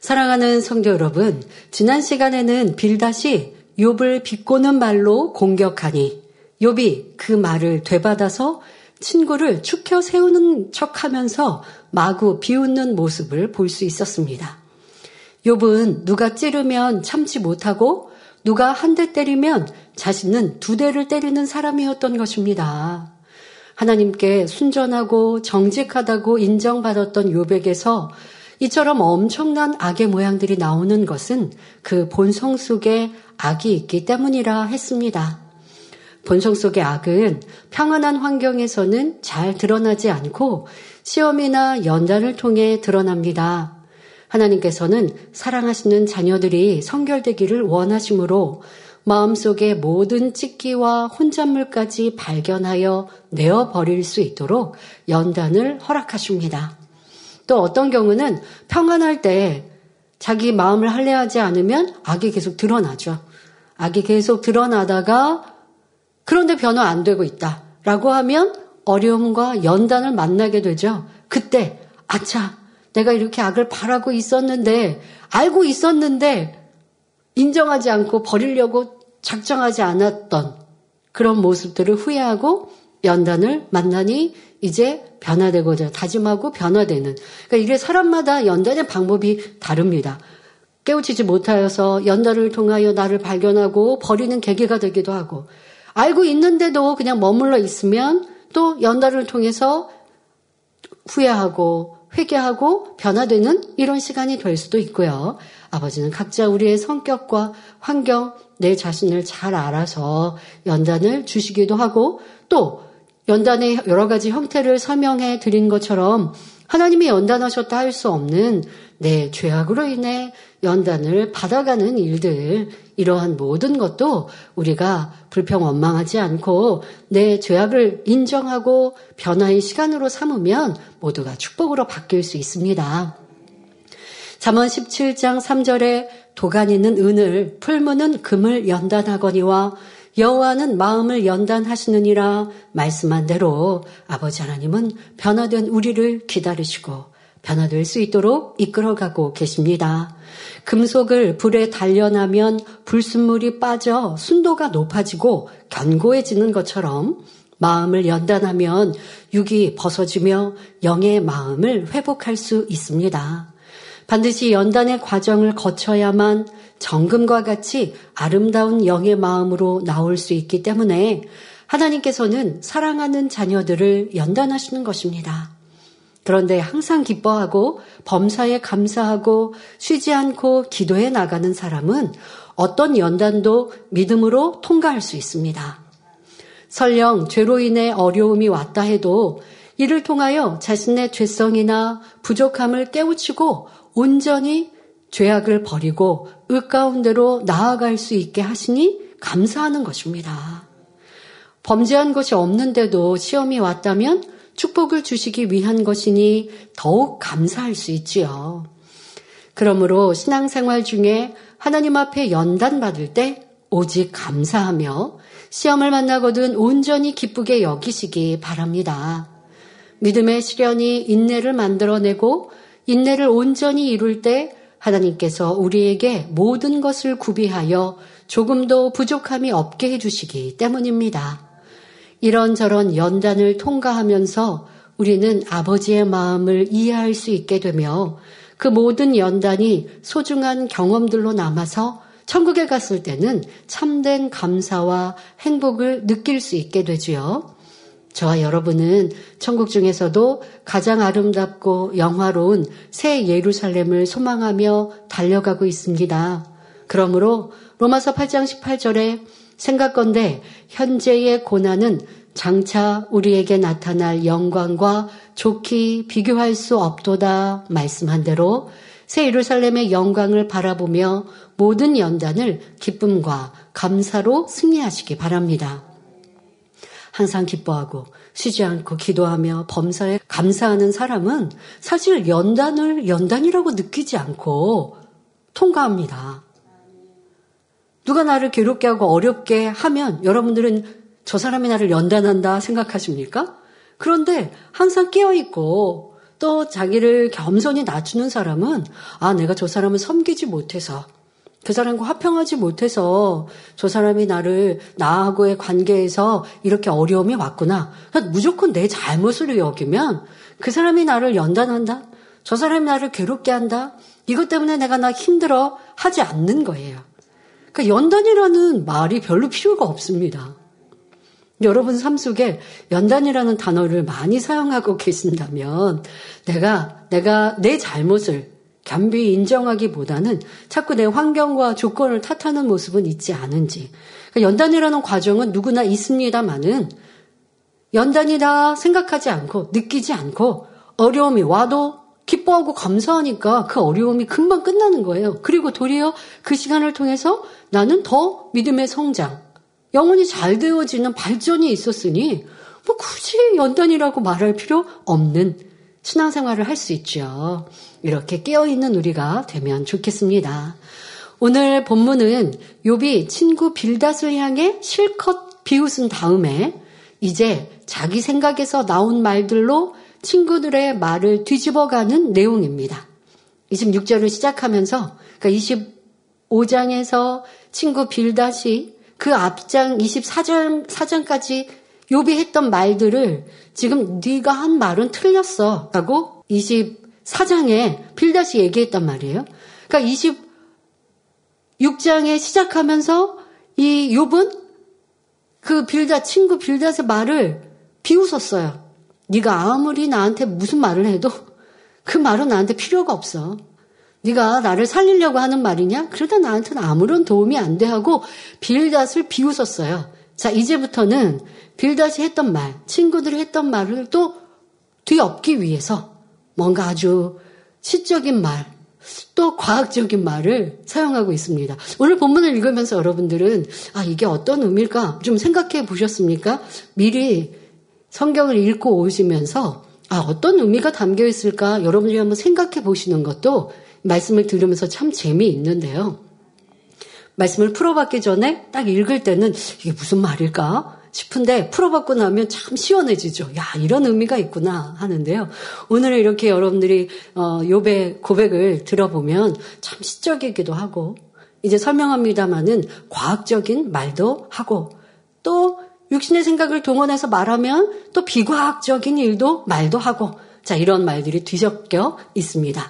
사랑하는 성도 여러분, 지난 시간에는 빌다시 욥을 비꼬는 말로 공격하니 욥이 그 말을 되받아서 친구를 축혀 세우는 척하면서 마구 비웃는 모습을 볼 수 있었습니다. 욥은 누가 찌르면 참지 못하고 누가 한 대 때리면 자신은 두 대를 때리는 사람이었던 것입니다. 하나님께 순전하고 정직하다고 인정받았던 욥에게서 이처럼 엄청난 악의 모양들이 나오는 것은 그 본성 속에 악이 있기 때문이라 했습니다. 본성 속의 악은 평안한 환경에서는 잘 드러나지 않고 시험이나 연단을 통해 드러납니다. 하나님께서는 사랑하시는 자녀들이 성결되기를 원하시므로 마음속의 모든 찢기와 혼잣물까지 발견하여 내어버릴 수 있도록 연단을 허락하십니다. 또 어떤 경우는 평안할 때 자기 마음을 할례하지 않으면 악이 계속 드러나죠. 악이 계속 드러나다가 그런데 변화 안 되고 있다. 라고 하면 어려움과 연단을 만나게 되죠. 그때, 아차, 내가 이렇게 악을 바라고 있었는데, 알고 있었는데, 인정하지 않고 버리려고 작정하지 않았던 그런 모습들을 후회하고 연단을 만나니 이제 변화되고자 다짐하고 변화되는. 그러니까 이게 사람마다 연단의 방법이 다릅니다. 깨우치지 못하여서 연단을 통하여 나를 발견하고 버리는 계기가 되기도 하고 알고 있는데도 그냥 머물러 있으면 또 연단을 통해서 후회하고 회개하고 변화되는 이런 시간이 될 수도 있고요. 아버지는 각자 우리의 성격과 환경, 내 자신을 잘 알아서 연단을 주시기도 하고 또 연단의 여러 가지 형태를 설명해 드린 것처럼 하나님이 연단하셨다 할 수 없는 내 죄악으로 인해 연단을 받아가는 일들, 이러한 모든 것도 우리가 불평 원망하지 않고 내 죄악을 인정하고 변화의 시간으로 삼으면 모두가 축복으로 바뀔 수 있습니다. 잠언 17장 3절에 도가니는 은을, 풀무는 금을 연단하거니와 여호와는 마음을 연단하시느니라 말씀한 대로 아버지 하나님은 변화된 우리를 기다리시고 변화될 수 있도록 이끌어가고 계십니다. 금속을 불에 단련하면 불순물이 빠져 순도가 높아지고 견고해지는 것처럼 마음을 연단하면 육이 벗어지며 영의 마음을 회복할 수 있습니다. 반드시 연단의 과정을 거쳐야만 정금과 같이 아름다운 영의 마음으로 나올 수 있기 때문에 하나님께서는 사랑하는 자녀들을 연단하시는 것입니다. 그런데 항상 기뻐하고 범사에 감사하고 쉬지 않고 기도해 나가는 사람은 어떤 연단도 믿음으로 통과할 수 있습니다. 설령 죄로 인해 어려움이 왔다 해도 이를 통하여 자신의 죄성이나 부족함을 깨우치고 온전히 죄악을 버리고 의 가운데로 나아갈 수 있게 하시니 감사하는 것입니다. 범죄한 것이 없는데도 시험이 왔다면 축복을 주시기 위한 것이니 더욱 감사할 수 있지요. 그러므로 신앙생활 중에 하나님 앞에 연단받을 때 오직 감사하며 시험을 만나거든 온전히 기쁘게 여기시기 바랍니다. 믿음의 시련이 인내를 만들어내고 인내를 온전히 이룰 때 하나님께서 우리에게 모든 것을 구비하여 조금도 부족함이 없게 해주시기 때문입니다. 이런저런 연단을 통과하면서 우리는 아버지의 마음을 이해할 수 있게 되며 그 모든 연단이 소중한 경험들로 남아서 천국에 갔을 때는 참된 감사와 행복을 느낄 수 있게 되지요. 저와 여러분은 천국 중에서도 가장 아름답고 영화로운 새 예루살렘을 소망하며 달려가고 있습니다. 그러므로 로마서 8장 18절에 생각건대 현재의 고난은 장차 우리에게 나타날 영광과 좋게 비교할 수 없도다 말씀한 대로 새 예루살렘의 영광을 바라보며 모든 연단을 기쁨과 감사로 승리하시기 바랍니다. 항상 기뻐하고 쉬지 않고 기도하며 범사에 감사하는 사람은 사실 연단을 연단이라고 느끼지 않고 통과합니다. 누가 나를 괴롭게 하고 어렵게 하면 여러분들은 저 사람이 나를 연단한다 생각하십니까? 그런데 항상 깨어있고 또 자기를 겸손히 낮추는 사람은 아, 내가 저 사람을 섬기지 못해서 그 사람과 화평하지 못해서 저 사람이 나를 나하고의 관계에서 이렇게 어려움이 왔구나. 그러니까 무조건 내 잘못을 여기면 그 사람이 나를 연단한다. 저 사람이 나를 괴롭게 한다. 이것 때문에 내가 나 힘들어 하지 않는 거예요. 그러니까 연단이라는 말이 별로 필요가 없습니다. 여러분 삶 속에 연단이라는 단어를 많이 사용하고 계신다면 내가 내가 내 잘못을 겸비 인정하기보다는 자꾸 내 환경과 조건을 탓하는 모습은 있지 않은지. 그러니까 연단이라는 과정은 누구나 있습니다만은 연단이다 생각하지 않고 느끼지 않고 어려움이 와도 기뻐하고 감사하니까 그 어려움이 금방 끝나는 거예요. 그리고 도리어 그 시간을 통해서 나는 더 믿음의 성장, 영혼이 잘 되어지는 발전이 있었으니 뭐 굳이 연단이라고 말할 필요 없는 신앙생활을 할 수 있죠. 이렇게 깨어있는 우리가 되면 좋겠습니다. 오늘 본문은 욥이 친구 빌닷을 향해 실컷 비웃은 다음에 이제 자기 생각에서 나온 말들로 친구들의 말을 뒤집어가는 내용입니다. 26절을 시작하면서 그러니까 25장에서 친구 빌닷이 그 앞장 24장 4장까지 욥이 했던 말들을 지금 네가 한 말은 틀렸어라고 24장에 빌닷이 얘기했단 말이에요. 그러니까 26장에 시작하면서 이 욥은 그 빌닷 친구 빌닷의 말을 비웃었어요. 네가 아무리 나한테 무슨 말을 해도 그 말은 나한테 필요가 없어. 네가 나를 살리려고 하는 말이냐? 그러다 나한테는 아무런 도움이 안 돼 하고 빌닷을 비웃었어요. 자, 이제부터는 빌닷이 했던 말, 친구들이 했던 말을 또 뒤엎기 위해서 뭔가 아주 시적인 말, 또 과학적인 말을 사용하고 있습니다. 오늘 본문을 읽으면서 여러분들은 아, 이게 어떤 의미일까 좀 생각해 보셨습니까? 미리 성경을 읽고 오시면서 아, 어떤 의미가 담겨 있을까 여러분들이 한번 생각해 보시는 것도 말씀을 들으면서 참 재미있는데요. 말씀을 풀어받기 전에 딱 읽을 때는 이게 무슨 말일까 싶은데 풀어받고 나면 참 시원해지죠. 야 이런 의미가 있구나 하는데요. 오늘 이렇게 여러분들이 어, 욥의 고백을 들어보면 참 시적이기도 하고 이제 설명합니다마는 과학적인 말도 하고 또 육신의 생각을 동원해서 말하면 또 비과학적인 일도 말도 하고 자 이런 말들이 뒤섞여 있습니다.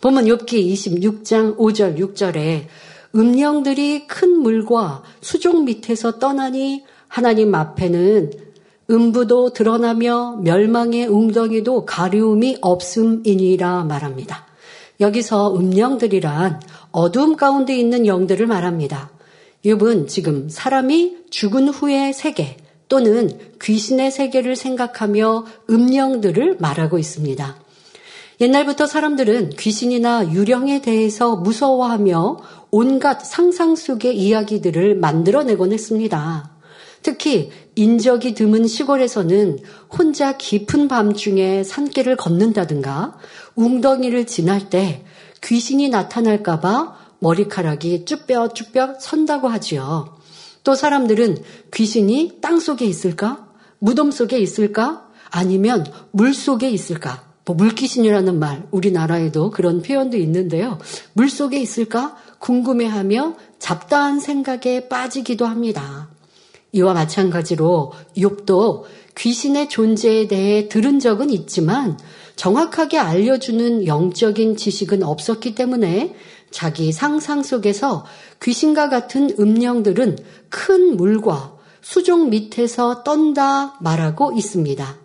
보면 욥기 26장 5절 6절에 음령들이 큰 물과 수족 밑에서 떠나니 하나님 앞에는 음부도 드러나며 멸망의 웅덩이도 가리움이 없음이니라 말합니다. 여기서 음령들이란 어둠 가운데 있는 영들을 말합니다. 욥은 지금 사람이 죽은 후의 세계 또는 귀신의 세계를 생각하며 음령들을 말하고 있습니다. 옛날부터 사람들은 귀신이나 유령에 대해서 무서워하며 온갖 상상 속의 이야기들을 만들어내곤 했습니다. 특히 인적이 드문 시골에서는 혼자 깊은 밤중에 산길을 걷는다든가 웅덩이를 지날 때 귀신이 나타날까봐 머리카락이 쭈뼛쭈뼛 선다고 하지요. 또 사람들은 귀신이 땅 속에 있을까? 무덤 속에 있을까? 아니면 물 속에 있을까? 뭐 물귀신이라는 말, 우리나라에도 그런 표현도 있는데요. 물 속에 있을까? 궁금해하며 잡다한 생각에 빠지기도 합니다. 이와 마찬가지로 욥도 귀신의 존재에 대해 들은 적은 있지만 정확하게 알려주는 영적인 지식은 없었기 때문에 자기 상상 속에서 귀신과 같은 음령들은 큰 물과 수족 밑에서 떤다 말하고 있습니다.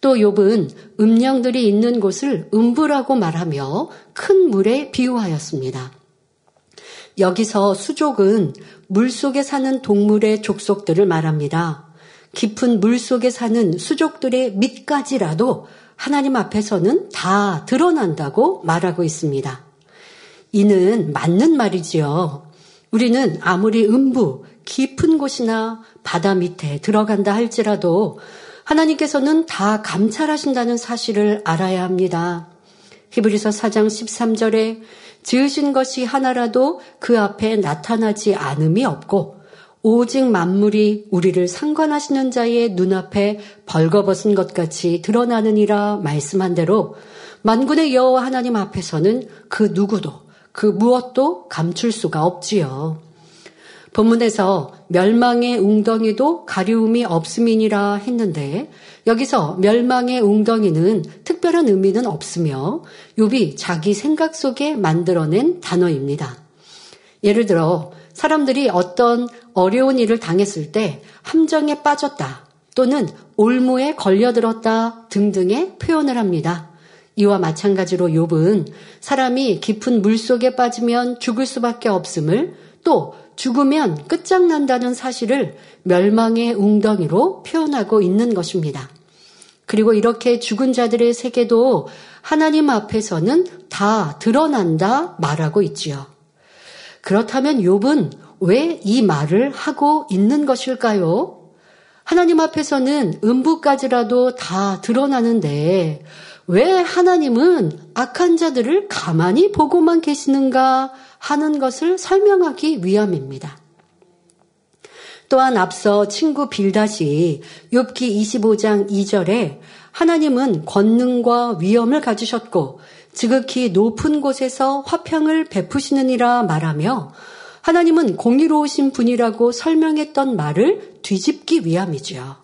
또 욥은 음령들이 있는 곳을 음부라고 말하며 큰 물에 비유하였습니다. 여기서 수족은 물 속에 사는 동물의 족속들을 말합니다. 깊은 물 속에 사는 수족들의 밑까지라도 하나님 앞에서는 다 드러난다고 말하고 있습니다. 이는 맞는 말이지요. 우리는 아무리 음부, 깊은 곳이나 바다 밑에 들어간다 할지라도 하나님께서는 다 감찰하신다는 사실을 알아야 합니다. 히브리서 4장 13절에 지으신 것이 하나라도 그 앞에 나타나지 않음이 없고 오직 만물이 우리를 상관하시는 자의 눈앞에 벌거벗은 것 같이 드러나느니라 말씀한 대로 만군의 여호와 하나님 앞에서는 그 누구도 그 무엇도 감출 수가 없지요. 본문에서 멸망의 웅덩이도 가리움이 없음이니라 했는데 여기서 멸망의 웅덩이는 특별한 의미는 없으며 욥이 자기 생각 속에 만들어낸 단어입니다. 예를 들어 사람들이 어떤 어려운 일을 당했을 때 함정에 빠졌다 또는 올무에 걸려들었다 등등의 표현을 합니다. 이와 마찬가지로 욥은 사람이 깊은 물 속에 빠지면 죽을 수밖에 없음을 또 죽으면 끝장난다는 사실을 멸망의 웅덩이로 표현하고 있는 것입니다. 그리고 이렇게 죽은 자들의 세계도 하나님 앞에서는 다 드러난다 말하고 있지요. 그렇다면 욥은 왜 이 말을 하고 있는 것일까요? 하나님 앞에서는 음부까지라도 다 드러나는데 왜 하나님은 악한 자들을 가만히 보고만 계시는가 하는 것을 설명하기 위함입니다. 또한 앞서 친구 빌다시 욥기 25장 2절에 하나님은 권능과 위엄을 가지셨고 지극히 높은 곳에서 화평을 베푸시느니라 말하며 하나님은 공의로우신 분이라고 설명했던 말을 뒤집기 위함이지요.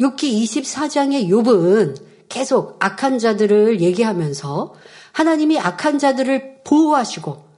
욥기 24장의 욥은 계속 악한 자들을 얘기하면서 하나님이 악한 자들을 보호하시고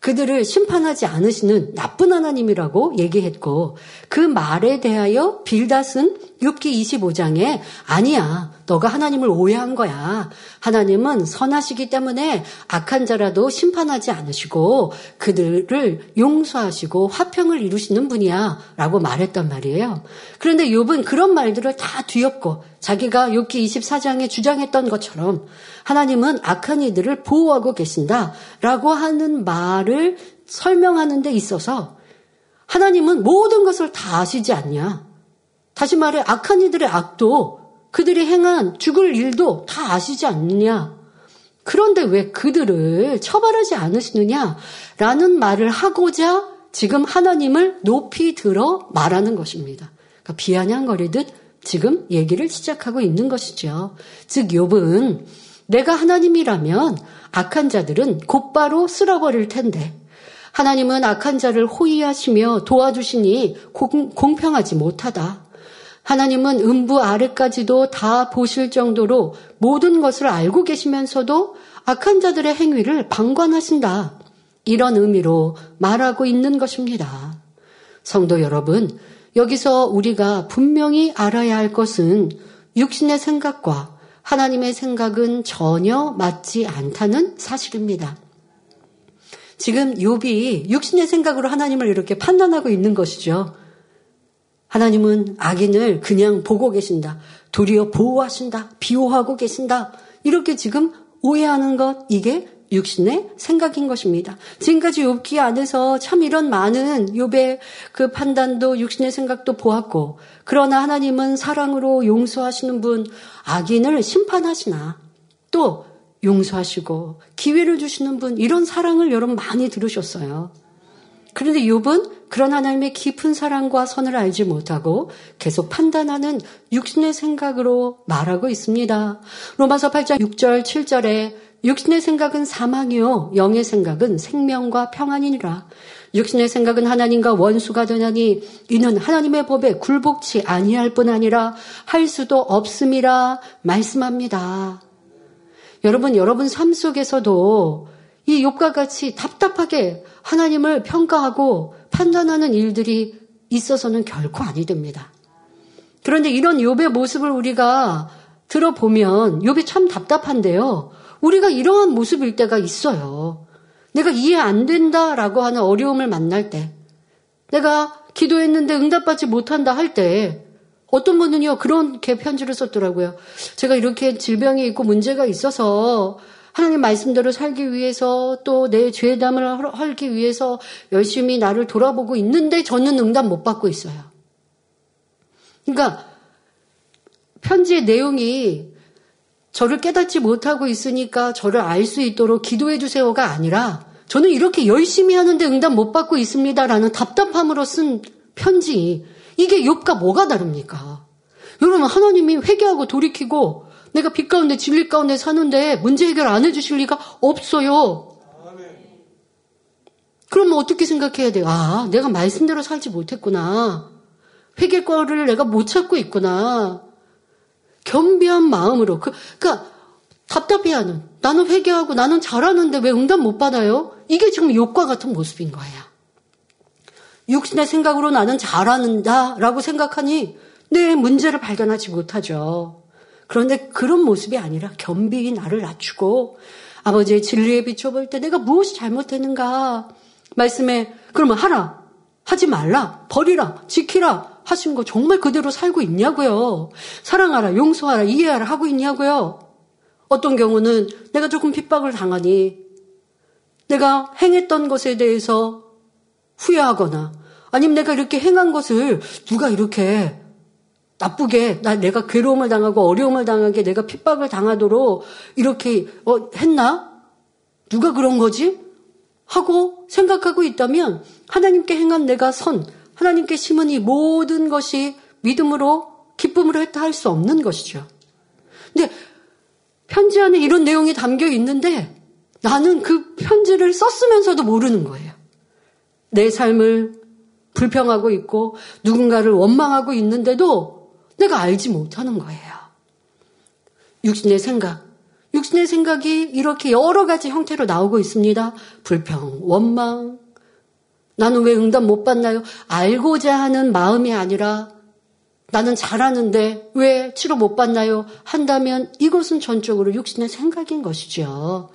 그들을 심판하지 않으시는 나쁜 하나님이라고 얘기했고 그 말에 대하여 빌닷은 6기 25장에 아니야 너가 하나님을 오해한 거야 하나님은 선하시기 때문에 악한 자라도 심판하지 않으시고 그들을 용서하시고 화평을 이루시는 분이야 라고 말했단 말이에요 그런데 욥은 그런 말들을 다 뒤엎고 자기가 6기 24장에 주장했던 것처럼 하나님은 악한 이들을 보호하고 계신다 라고 하는 말을 설명하는 데 있어서 하나님은 모든 것을 다 아시지 않냐. 다시 말해 악한 이들의 악도 그들이 행한 죽을 일도 다 아시지 않느냐. 그런데 왜 그들을 처벌하지 않으시느냐 라는 말을 하고자 지금 하나님을 높이 들어 말하는 것입니다. 그러니까 비아냥거리듯 지금 얘기를 시작하고 있는 것이죠. 즉 욥은 내가 하나님이라면 악한 자들은 곧바로 쓸어버릴 텐데 하나님은 악한 자를 호의하시며 도와주시니 공, 공평하지 못하다. 하나님은 음부 아래까지도 다 보실 정도로 모든 것을 알고 계시면서도 악한 자들의 행위를 방관하신다. 이런 의미로 말하고 있는 것입니다. 성도 여러분, 여기서 우리가 분명히 알아야 할 것은 육신의 생각과 하나님의 생각은 전혀 맞지 않다는 사실입니다. 지금 욥이 육신의 생각으로 하나님을 이렇게 판단하고 있는 것이죠. 하나님은 악인을 그냥 보고 계신다. 도리어 보호하신다. 비호하고 계신다. 이렇게 지금 오해하는 것 이게 육신의 생각인 것입니다. 지금까지 욥기 안에서 참 이런 많은 욥의 그 판단도 육신의 생각도 보았고 그러나 하나님은 사랑으로 용서하시는 분 악인을 심판하시나 또 용서하시고 기회를 주시는 분 이런 사랑을 여러분 많이 들으셨어요. 그런데 욥은 그런 하나님의 깊은 사랑과 선을 알지 못하고 계속 판단하는 육신의 생각으로 말하고 있습니다. 로마서 8장 6절 7절에 육신의 생각은 사망이요 영의 생각은 생명과 평안이니라. 육신의 생각은 하나님과 원수가 되나니 이는 하나님의 법에 굴복치 아니할 뿐 아니라 할 수도 없음이라 말씀합니다. 여러분 여러분 삶 속에서도 이 욕과 같이 답답하게 하나님을 평가하고 판단하는 일들이 있어서는 결코 아니 됩니다. 그런데 이런 욥의 모습을 우리가 들어보면 욥이 참 답답한데요. 우리가 이러한 모습일 때가 있어요. 내가 이해 안 된다라고 하는 어려움을 만날 때, 내가 기도했는데 응답받지 못한다 할 때, 어떤 분은요, 그렇게 편지를 썼더라고요. 제가 이렇게 질병이 있고 문제가 있어서 하나님 말씀대로 살기 위해서 또 내 죄담을 하기 위해서 열심히 나를 돌아보고 있는데 저는 응답 못 받고 있어요. 그러니까 편지의 내용이 저를 깨닫지 못하고 있으니까 저를 알 수 있도록 기도해 주세요가 아니라 저는 이렇게 열심히 하는데 응답 못 받고 있습니다라는 답답함으로 쓴 편지. 이게 욥과 뭐가 다릅니까? 여러분 하나님이 회개하고 돌이키고 내가 빛 가운데 진리 가운데 사는데 문제 해결 안 해주실 리가 없어요. 그러면 어떻게 생각해야 돼요? 아, 내가 말씀대로 살지 못했구나. 회개 거를 내가 못 찾고 있구나. 겸비한 마음으로. 그, 그니까, 답답해하는. 나는 회개하고 나는 잘하는데 왜 응답 못 받아요? 이게 지금 욕과 같은 모습인 거예요. 육신의 생각으로 나는 잘하는다 라고 생각하니 내 문제를 발견하지 못하죠. 그런데 그런 모습이 아니라 겸비히 나를 낮추고 아버지의 진리에 비춰볼 때 내가 무엇이 잘못했는가 말씀에 그러면 하라 하지 말라 버리라 지키라 하신 거 정말 그대로 살고 있냐고요. 사랑하라 용서하라 이해하라 하고 있냐고요. 어떤 경우는 내가 조금 핍박을 당하니 내가 행했던 것에 대해서 후회하거나 아니면 내가 이렇게 행한 것을 누가 이렇게 나쁘게 나 내가 괴로움을 당하고 어려움을 당하게 내가 핍박을 당하도록 이렇게 어, 했나? 누가 그런 거지? 하고 생각하고 있다면 하나님께 행한 내가 선, 하나님께 심은 이 모든 것이 믿음으로 기쁨으로 했다 할 수 없는 것이죠. 근데 편지 안에 이런 내용이 담겨 있는데 나는 그 편지를 썼으면서도 모르는 거예요. 내 삶을 불평하고 있고 누군가를 원망하고 있는데도 내가 알지 못하는 거예요. 육신의 생각. 육신의 생각이 이렇게 여러 가지 형태로 나오고 있습니다. 불평, 원망. 나는 왜 응답 못 받나요? 알고자 하는 마음이 아니라 나는 잘하는데 왜 치료 못 받나요? 한다면 이것은 전적으로 육신의 생각인 것이죠.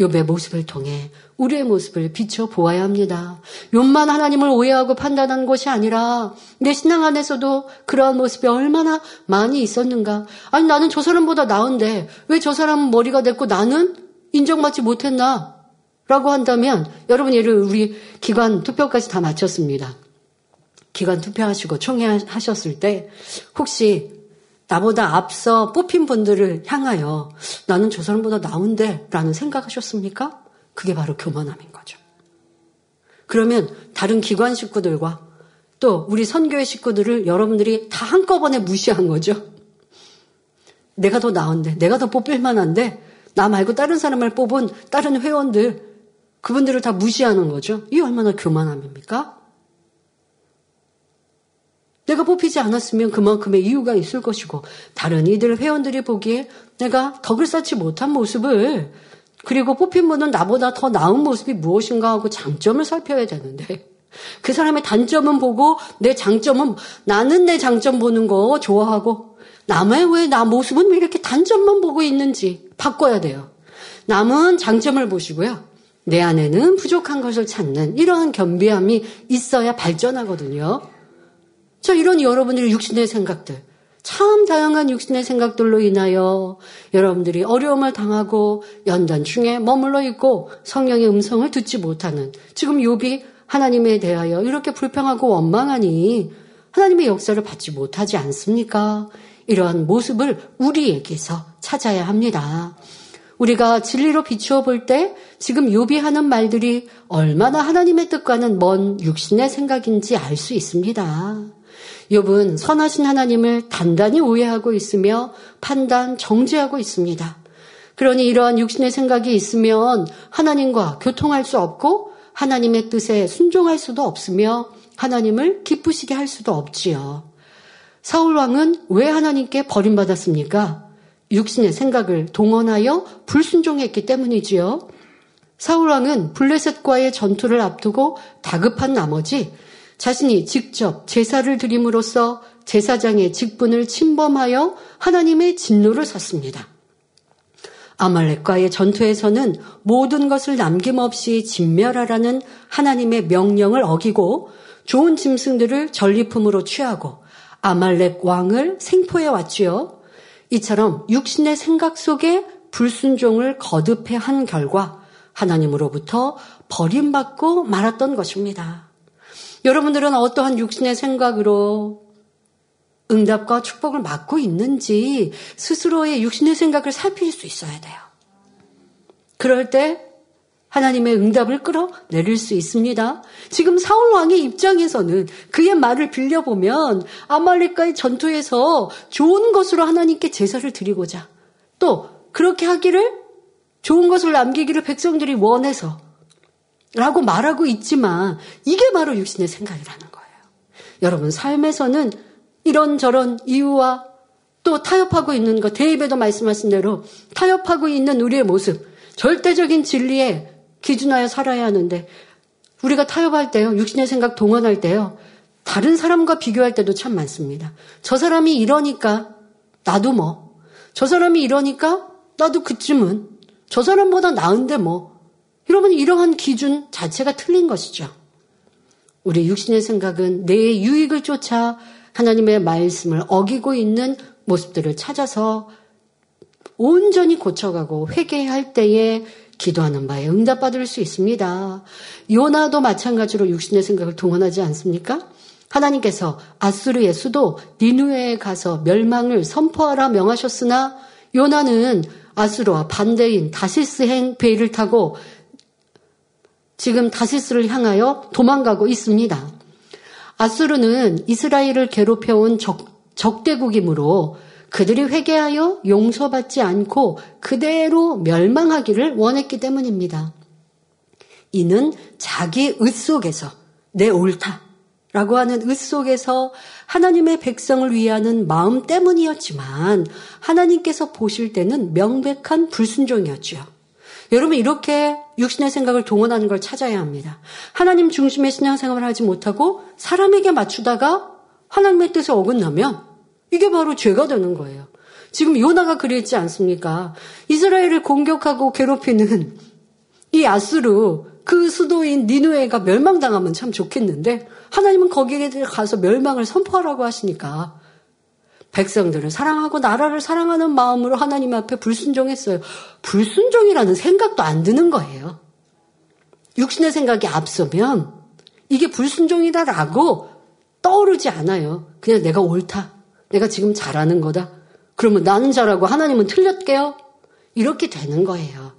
욥의 모습을 통해 우리의 모습을 비춰 보아야 합니다. 욥만 하나님을 오해하고 판단한 것이 아니라 내 신앙 안에서도 그러한 모습이 얼마나 많이 있었는가. 아니 나는 저 사람보다 나은데 왜 저 사람은 머리가 됐고 나는 인정받지 못했나? 라고 한다면 여러분 예를 우리 기관 투표까지 다 마쳤습니다. 기관 투표하시고 총회하셨을 때 혹시 나보다 앞서 뽑힌 분들을 향하여 나는 저 사람보다 나은데 라는 생각하셨습니까? 그게 바로 교만함인 거죠. 그러면 다른 기관 식구들과 또 우리 선교회 식구들을 여러분들이 다 한꺼번에 무시한 거죠. 내가 더 나은데, 내가 더 뽑힐 만한데, 나 말고 다른 사람을 뽑은 다른 회원들, 그분들을 다 무시하는 거죠. 이 얼마나 교만함입니까? 내가 뽑히지 않았으면 그만큼의 이유가 있을 것이고 다른 이들 회원들이 보기에 내가 덕을 쌓지 못한 모습을 그리고 뽑힌 분은 나보다 더 나은 모습이 무엇인가 하고 장점을 살펴야 되는데 그 사람의 단점은 보고 내 장점은 나는 내 장점 보는 거 좋아하고 남의 왜 나 모습은 왜 이렇게 단점만 보고 있는지 바꿔야 돼요. 남은 장점을 보시고요. 내 안에는 부족한 것을 찾는 이러한 겸비함이 있어야 발전하거든요. 자, 이런 여러분들의 육신의 생각들, 참 다양한 육신의 생각들로 인하여 여러분들이 어려움을 당하고 연단 중에 머물러 있고 성령의 음성을 듣지 못하는 지금 욥이 하나님에 대하여 이렇게 불평하고 원망하니 하나님의 역사를 받지 못하지 않습니까? 이러한 모습을 우리에게서 찾아야 합니다. 우리가 진리로 비추어 볼 때 지금 욥이 하는 말들이 얼마나 하나님의 뜻과는 먼 육신의 생각인지 알 수 있습니다. 욥은 선하신 하나님을 단단히 오해하고 있으며 판단 정지하고 있습니다. 그러니 이러한 육신의 생각이 있으면 하나님과 교통할 수 없고 하나님의 뜻에 순종할 수도 없으며 하나님을 기쁘시게 할 수도 없지요. 사울 왕은 왜 하나님께 버림받았습니까? 육신의 생각을 동원하여 불순종했기 때문이지요. 사울 왕은 블레셋과의 전투를 앞두고 다급한 나머지 자신이 직접 제사를 드림으로써 제사장의 직분을 침범하여 하나님의 진노를 샀습니다. 아말렉과의 전투에서는 모든 것을 남김없이 진멸하라는 하나님의 명령을 어기고 좋은 짐승들을 전리품으로 취하고 아말렉 왕을 생포해 왔지요. 이처럼 육신의 생각 속에 불순종을 거듭해 한 결과 하나님으로부터 버림받고 말았던 것입니다. 여러분들은 어떠한 육신의 생각으로 응답과 축복을 맡고 있는지 스스로의 육신의 생각을 살필 수 있어야 돼요. 그럴 때 하나님의 응답을 끌어내릴 수 있습니다. 지금 사울 왕의 입장에서는 그의 말을 빌려보면 아말렉과의 전투에서 좋은 것으로 하나님께 제사를 드리고자 또 그렇게 하기를 좋은 것을 남기기를 백성들이 원해서 라고 말하고 있지만 이게 바로 육신의 생각이라는 거예요. 여러분 삶에서는 이런저런 이유와 또 타협하고 있는 것 대입에도 말씀하신 대로 타협하고 있는 우리의 모습 절대적인 진리에 기준하여 살아야 하는데 우리가 타협할 때요 육신의 생각 동원할 때요 다른 사람과 비교할 때도 참 많습니다. 저 사람이 이러니까 나도 뭐. 저 사람이 이러니까 나도 그쯤은. 저 사람보다 나은데 뭐. 여러분 이러한 기준 자체가 틀린 것이죠. 우리 육신의 생각은 내 유익을 쫓아 하나님의 말씀을 어기고 있는 모습들을 찾아서 온전히 고쳐가고 회개할 때에 기도하는 바에 응답받을 수 있습니다. 요나도 마찬가지로 육신의 생각을 동원하지 않습니까? 하나님께서 아수르의 수도 니누에에 가서 멸망을 선포하라 명하셨으나 요나는 아수르와 반대인 다시스행 배를 타고 지금 다시스를 향하여 도망가고 있습니다. 아수르는 이스라엘을 괴롭혀온 적, 적대국이므로 그들이 회개하여 용서받지 않고 그대로 멸망하기를 원했기 때문입니다. 이는 자기 의 속에서 내 옳다. 라고 하는 의 속에서 하나님의 백성을 위하는 마음 때문이었지만 하나님께서 보실 때는 명백한 불순종이었죠. 여러분 이렇게 육신의 생각을 동원하는 걸 찾아야 합니다. 하나님 중심의 신앙생활을 하지 못하고 사람에게 맞추다가 하나님의 뜻에 어긋나면 이게 바로 죄가 되는 거예요. 지금 요나가 그랬지 않습니까? 이스라엘을 공격하고 괴롭히는 이 아수르 그 수도인 니누에가 멸망당하면 참 좋겠는데 하나님은 거기에 가서 멸망을 선포하라고 하시니까 백성들을 사랑하고 나라를 사랑하는 마음으로 하나님 앞에 불순종했어요. 불순종이라는 생각도 안 드는 거예요. 육신의 생각이 앞서면 이게 불순종이다라고 떠오르지 않아요. 그냥 내가 옳다. 내가 지금 잘하는 거다. 그러면 나는 잘하고 하나님은 틀렸게요. 이렇게 되는 거예요.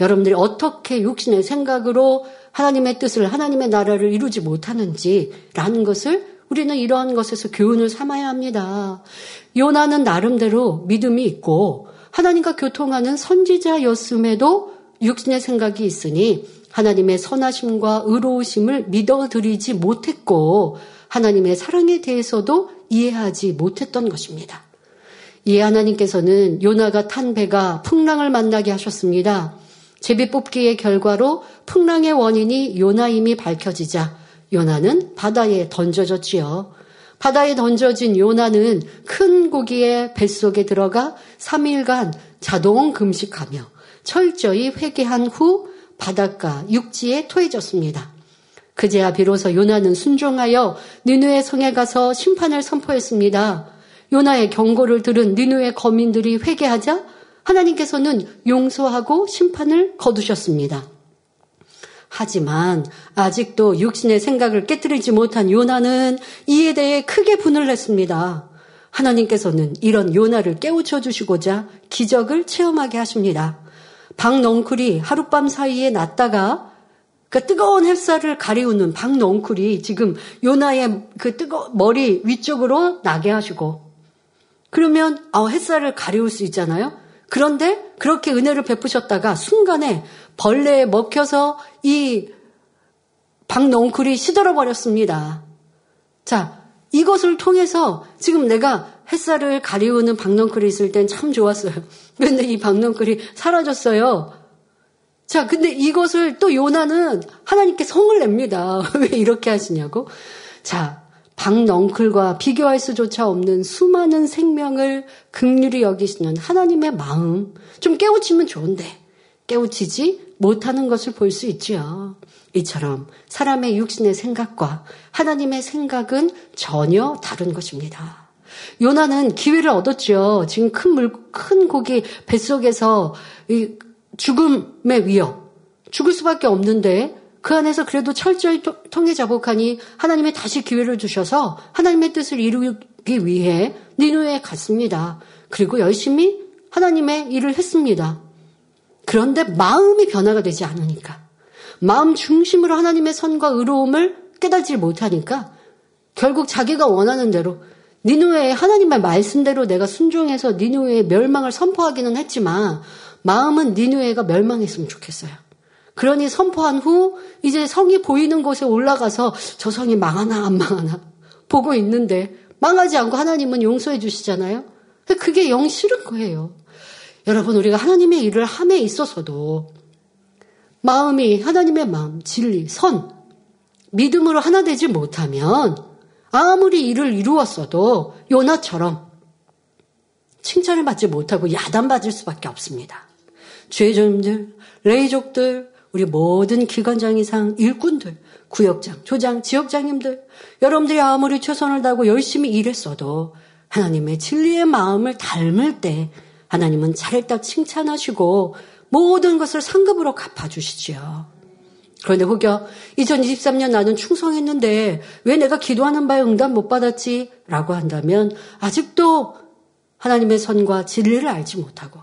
여러분들이 어떻게 육신의 생각으로 하나님의 뜻을 하나님의 나라를 이루지 못하는지라는 것을 우리는 이러한 것에서 교훈을 삼아야 합니다. 요나는 나름대로 믿음이 있고 하나님과 교통하는 선지자였음에도 육신의 생각이 있으니 하나님의 선하심과 의로우심을 믿어드리지 못했고 하나님의 사랑에 대해서도 이해하지 못했던 것입니다. 이에 하나님께서는 요나가 탄 배가 풍랑을 만나게 하셨습니다. 제비 뽑기의 결과로 풍랑의 원인이 요나임이 밝혀지자 요나는 바다에 던져졌지요. 바다에 던져진 요나는 큰 고기의 뱃속에 들어가 3일간 자동 금식하며 철저히 회개한 후 바닷가 육지에 토해졌습니다. 그제야 비로소 요나는 순종하여 니누의 성에 가서 심판을 선포했습니다. 요나의 경고를 들은 니누의 거민들이 회개하자 하나님께서는 용서하고 심판을 거두셨습니다. 하지만 아직도 육신의 생각을 깨뜨리지 못한 요나는 이에 대해 크게 분을 냈습니다. 하나님께서는 이런 요나를 깨우쳐 주시고자 기적을 체험하게 하십니다. 박넝쿨이 하룻밤 사이에 났다가 그 뜨거운 햇살을 가리우는 박넝쿨이 지금 요나의 그 뜨거 머리 위쪽으로 나게 하시고 그러면 아 햇살을 가리울 수 있잖아요. 그런데 그렇게 은혜를 베푸셨다가 순간에 벌레에 먹혀서 이 박농쿨이 시들어 버렸습니다. 자, 이것을 통해서 지금 내가 햇살을 가리우는 박넝쿨이 있을 땐 참 좋았어요. 그런데 이 박넝쿨이 사라졌어요. 자, 근데 이것을 또 요나는 하나님께 성을 냅니다. 왜 이렇게 하시냐고? 자, 박넝클과 비교할 수조차 없는 수많은 생명을 극률이 여기시는 하나님의 마음 좀 깨우치면 좋은데 깨우치지 못하는 것을 볼 수 있지요. 이처럼 사람의 육신의 생각과 하나님의 생각은 전혀 다른 것입니다. 요나는 기회를 얻었죠. 지금 큰 물, 큰 고기 뱃속에서 죽음의 위협, 죽을 수밖에 없는데 그 안에서 그래도 철저히 통해 자복하니 하나님의 다시 기회를 주셔서 하나님의 뜻을 이루기 위해 니누에 갔습니다. 그리고 열심히 하나님의 일을 했습니다. 그런데 마음이 변화가 되지 않으니까 마음 중심으로 하나님의 선과 의로움을 깨닫지 못하니까 결국 자기가 원하는 대로 니누에 하나님의 말씀대로 내가 순종해서 니누의 멸망을 선포하기는 했지만 마음은 니누에가 멸망했으면 좋겠어요. 그러니 선포한 후 이제 성이 보이는 곳에 올라가서 저 성이 망하나 안 망하나 보고 있는데 망하지 않고 하나님은 용서해 주시잖아요. 그게 영 싫은 거예요. 여러분 우리가 하나님의 일을 함에 있어서도 마음이 하나님의 마음, 진리, 선, 믿음으로 하나 되지 못하면 아무리 일을 이루었어도 요나처럼 칭찬을 받지 못하고 야단받을 수밖에 없습니다. 죄종들, 레이족들, 우리 모든 기관장 이상 일꾼들, 구역장, 조장, 지역장님들, 여러분들이 아무리 최선을 다하고 열심히 일했어도 하나님의 진리의 마음을 닮을 때 하나님은 잘했다 칭찬하시고 모든 것을 상급으로 갚아주시지요. 그런데 혹여 2023년 나는 충성했는데 왜 내가 기도하는 바에 응답 못 받았지? 라고 한다면 아직도 하나님의 선과 진리를 알지 못하고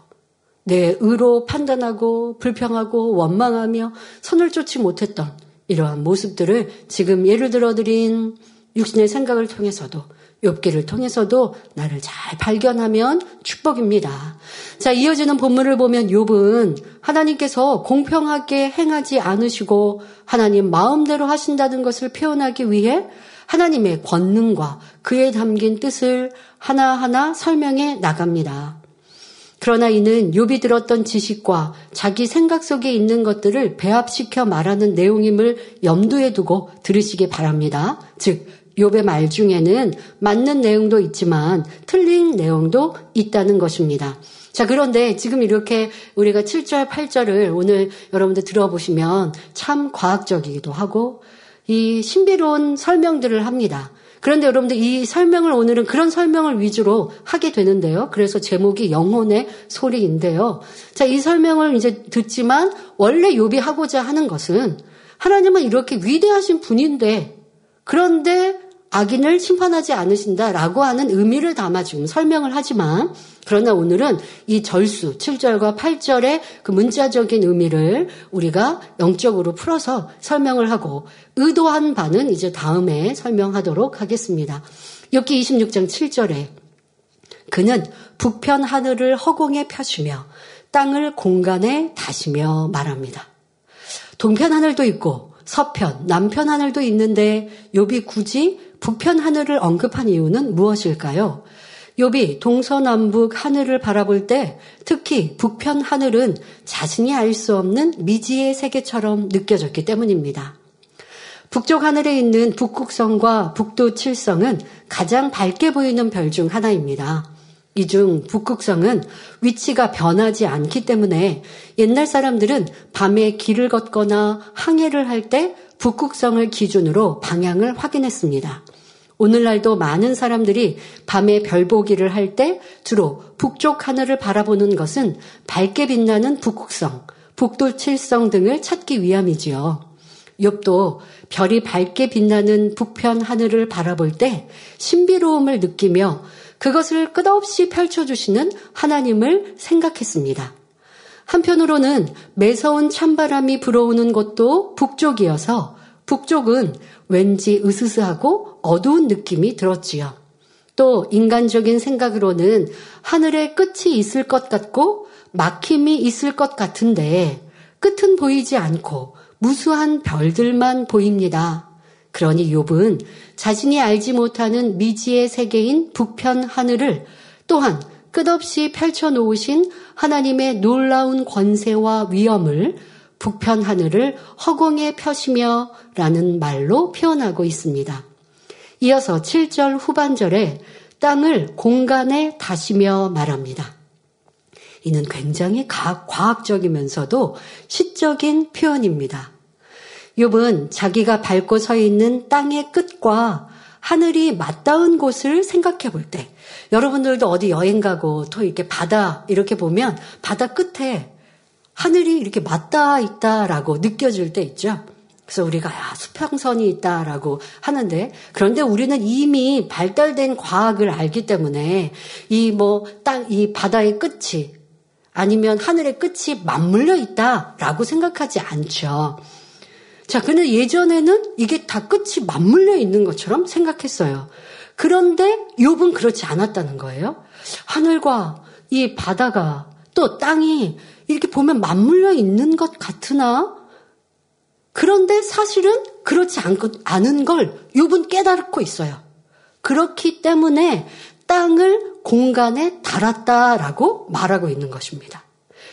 내 의로 판단하고 불평하고 원망하며 선을 쫓지 못했던 이러한 모습들을 지금 예를 들어 드린 육신의 생각을 통해서도 욥기를 통해서도 나를 잘 발견하면 축복입니다. 자, 이어지는 본문을 보면 욥은 하나님께서 공평하게 행하지 않으시고 하나님 마음대로 하신다는 것을 표현하기 위해 하나님의 권능과 그에 담긴 뜻을 하나하나 설명해 나갑니다. 그러나 이는 욥이 들었던 지식과 자기 생각 속에 있는 것들을 배합시켜 말하는 내용임을 염두에 두고 들으시기 바랍니다. 즉 욥의 말 중에는 맞는 내용도 있지만 틀린 내용도 있다는 것입니다. 자, 그런데 지금 이렇게 우리가 7절, 8절을 오늘 여러분들 들어보시면 참 과학적이기도 하고 이 신비로운 설명들을 합니다. 그런데 여러분들 이 설명을 오늘은 그런 설명을 위주로 하게 되는데요. 그래서 제목이 영혼의 소리인데요. 자, 이 설명을 이제 듣지만 원래 욥이 하고자 하는 것은 하나님은 이렇게 위대하신 분인데 그런데 악인을 심판하지 않으신다라고 하는 의미를 담아 지금 설명을 하지만 그러나 오늘은 이 절수 7절과 8절의 그 문자적인 의미를 우리가 영적으로 풀어서 설명을 하고 의도한 바는 이제 다음에 설명하도록 하겠습니다. 여기 26장 7절에 그는 북편 하늘을 허공에 펴시며 땅을 공간에 다시며 말합니다. 동편 하늘도 있고 서편, 남편 하늘도 있는데 욥이 굳이 북편 하늘을 언급한 이유는 무엇일까요? 욥이 동서남북 하늘을 바라볼 때 특히 북편 하늘은 자신이 알 수 없는 미지의 세계처럼 느껴졌기 때문입니다. 북쪽 하늘에 있는 북극성과 북두 칠성은 가장 밝게 보이는 별 중 하나입니다. 이 중 북극성은 위치가 변하지 않기 때문에 옛날 사람들은 밤에 길을 걷거나 항해를 할 때 북극성을 기준으로 방향을 확인했습니다. 오늘날도 많은 사람들이 밤에 별 보기를 할 때 주로 북쪽 하늘을 바라보는 것은 밝게 빛나는 북극성, 북돌칠성 등을 찾기 위함이지요. 욥도 별이 밝게 빛나는 북편 하늘을 바라볼 때 신비로움을 느끼며 그것을 끝없이 펼쳐주시는 하나님을 생각했습니다. 한편으로는 매서운 찬바람이 불어오는 곳도 북쪽이어서 북쪽은 왠지 으스스하고 어두운 느낌이 들었지요. 또 인간적인 생각으로는 하늘에 끝이 있을 것 같고 막힘이 있을 것 같은데 끝은 보이지 않고 무수한 별들만 보입니다. 그러니 욥은 자신이 알지 못하는 미지의 세계인 북편 하늘을 또한 끝없이 펼쳐 놓으신 하나님의 놀라운 권세와 위엄을 북편 하늘을 허공에 펴시며 라는 말로 표현하고 있습니다. 이어서 7절 후반절에 땅을 공간에 다시며 말합니다. 이는 굉장히 과학적이면서도 시적인 표현입니다. 욥은 자기가 밟고 서 있는 땅의 끝과 하늘이 맞닿은 곳을 생각해 볼 때, 여러분들도 어디 여행 가고 또 이렇게 바다 이렇게 보면 바다 끝에 하늘이 이렇게 맞닿아 있다라고 느껴질 때 있죠. 그래서 우리가 야, 수평선이 있다라고 하는데 그런데 우리는 이미 발달된 과학을 알기 때문에 이 뭐 땅 이 바다의 끝이 아니면 하늘의 끝이 맞물려 있다라고 생각하지 않죠. 자, 근데 예전에는 이게 다 끝이 맞물려 있는 것처럼 생각했어요. 그런데 욥은 그렇지 않았다는 거예요. 하늘과 이 바다가 또 땅이 이렇게 보면 맞물려 있는 것 같으나 그런데 사실은 그렇지 않은 걸 욥은 깨닫고 있어요. 그렇기 때문에 땅을 공간에 달았다라고 말하고 있는 것입니다.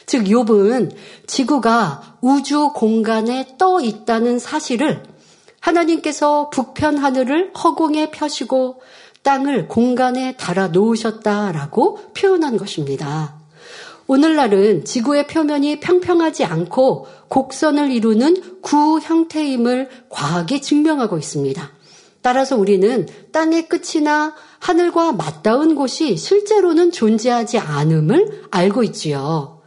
즉 욥은 지구가 우주 공간에 떠 있다는 사실을 하나님께서 북편 하늘을 허공에 펴시고 땅을 공간에 달아 놓으셨다라고 표현한 것입니다. 오늘날은 지구의 표면이 평평하지 않고 곡선을 이루는 구 형태임을 과학이 증명하고 있습니다. 따라서 우리는 땅의 끝이나 하늘과 맞닿은 곳이 실제로는 존재하지 않음을 알고 있지요.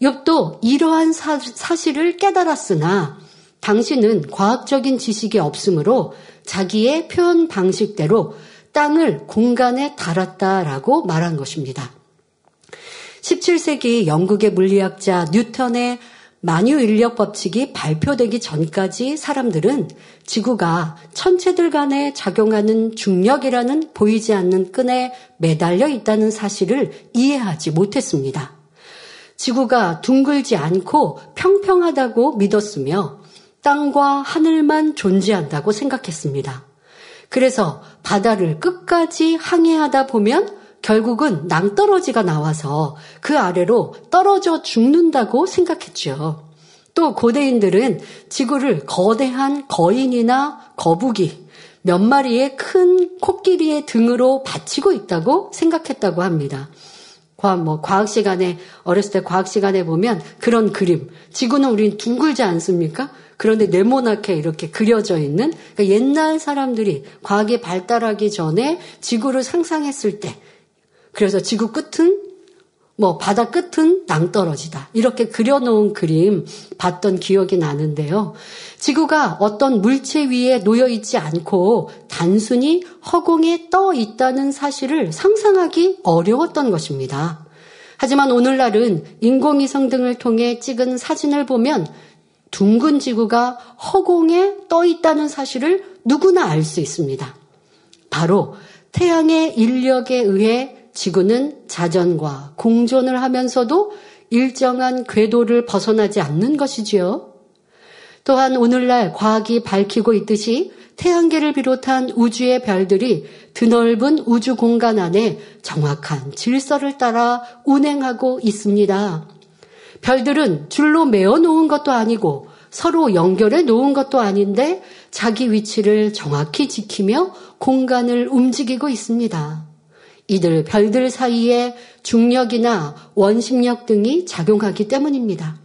욥도 이러한 사, 사실을 깨달았으나 당신은 과학적인 지식이 없으므로 자기의 표현 방식대로 땅을 공간에 달았다라고 말한 것입니다. 17세기 영국의 물리학자 뉴턴의 만유 인력 법칙이 발표되기 전까지 사람들은 지구가 천체들 간에 작용하는 중력이라는 보이지 않는 끈에 매달려 있다는 사실을 이해하지 못했습니다. 지구가 둥글지 않고 평평하다고 믿었으며 땅과 하늘만 존재한다고 생각했습니다. 그래서 바다를 끝까지 항해하다 보면 결국은 낭떠러지가 나와서 그 아래로 떨어져 죽는다고 생각했죠. 또 고대인들은 지구를 거대한 거인이나 거북이, 몇 마리의 큰 코끼리의 등으로 받치고 있다고 생각했다고 합니다. 과학, 뭐, 과학 시간에, 어렸을 때 과학 시간에 보면 그런 그림. 지구는 우린 둥글지 않습니까? 그런데 네모나게 이렇게 그려져 있는, 그러니까 옛날 사람들이 과학이 발달하기 전에 지구를 상상했을 때, 그래서 지구 끝은 뭐 바다 끝은 낭떠러지다. 이렇게 그려놓은 그림 봤던 기억이 나는데요. 지구가 어떤 물체 위에 놓여 있지 않고 단순히 허공에 떠 있다는 사실을 상상하기 어려웠던 것입니다. 하지만 오늘날은 인공위성 등을 통해 찍은 사진을 보면 둥근 지구가 허공에 떠 있다는 사실을 누구나 알 수 있습니다. 바로 태양의 인력에 의해 지구는 자전과 공존을 하면서도 일정한 궤도를 벗어나지 않는 것이지요. 또한 오늘날 과학이 밝히고 있듯이 태양계를 비롯한 우주의 별들이 드넓은 우주 공간 안에 정확한 질서를 따라 운행하고 있습니다. 별들은 줄로 메어 놓은 것도 아니고 서로 연결해 놓은 것도 아닌데 자기 위치를 정확히 지키며 공간을 움직이고 있습니다. 이들 별들 사이에 중력이나 원심력 등이 작용하기 때문입니다.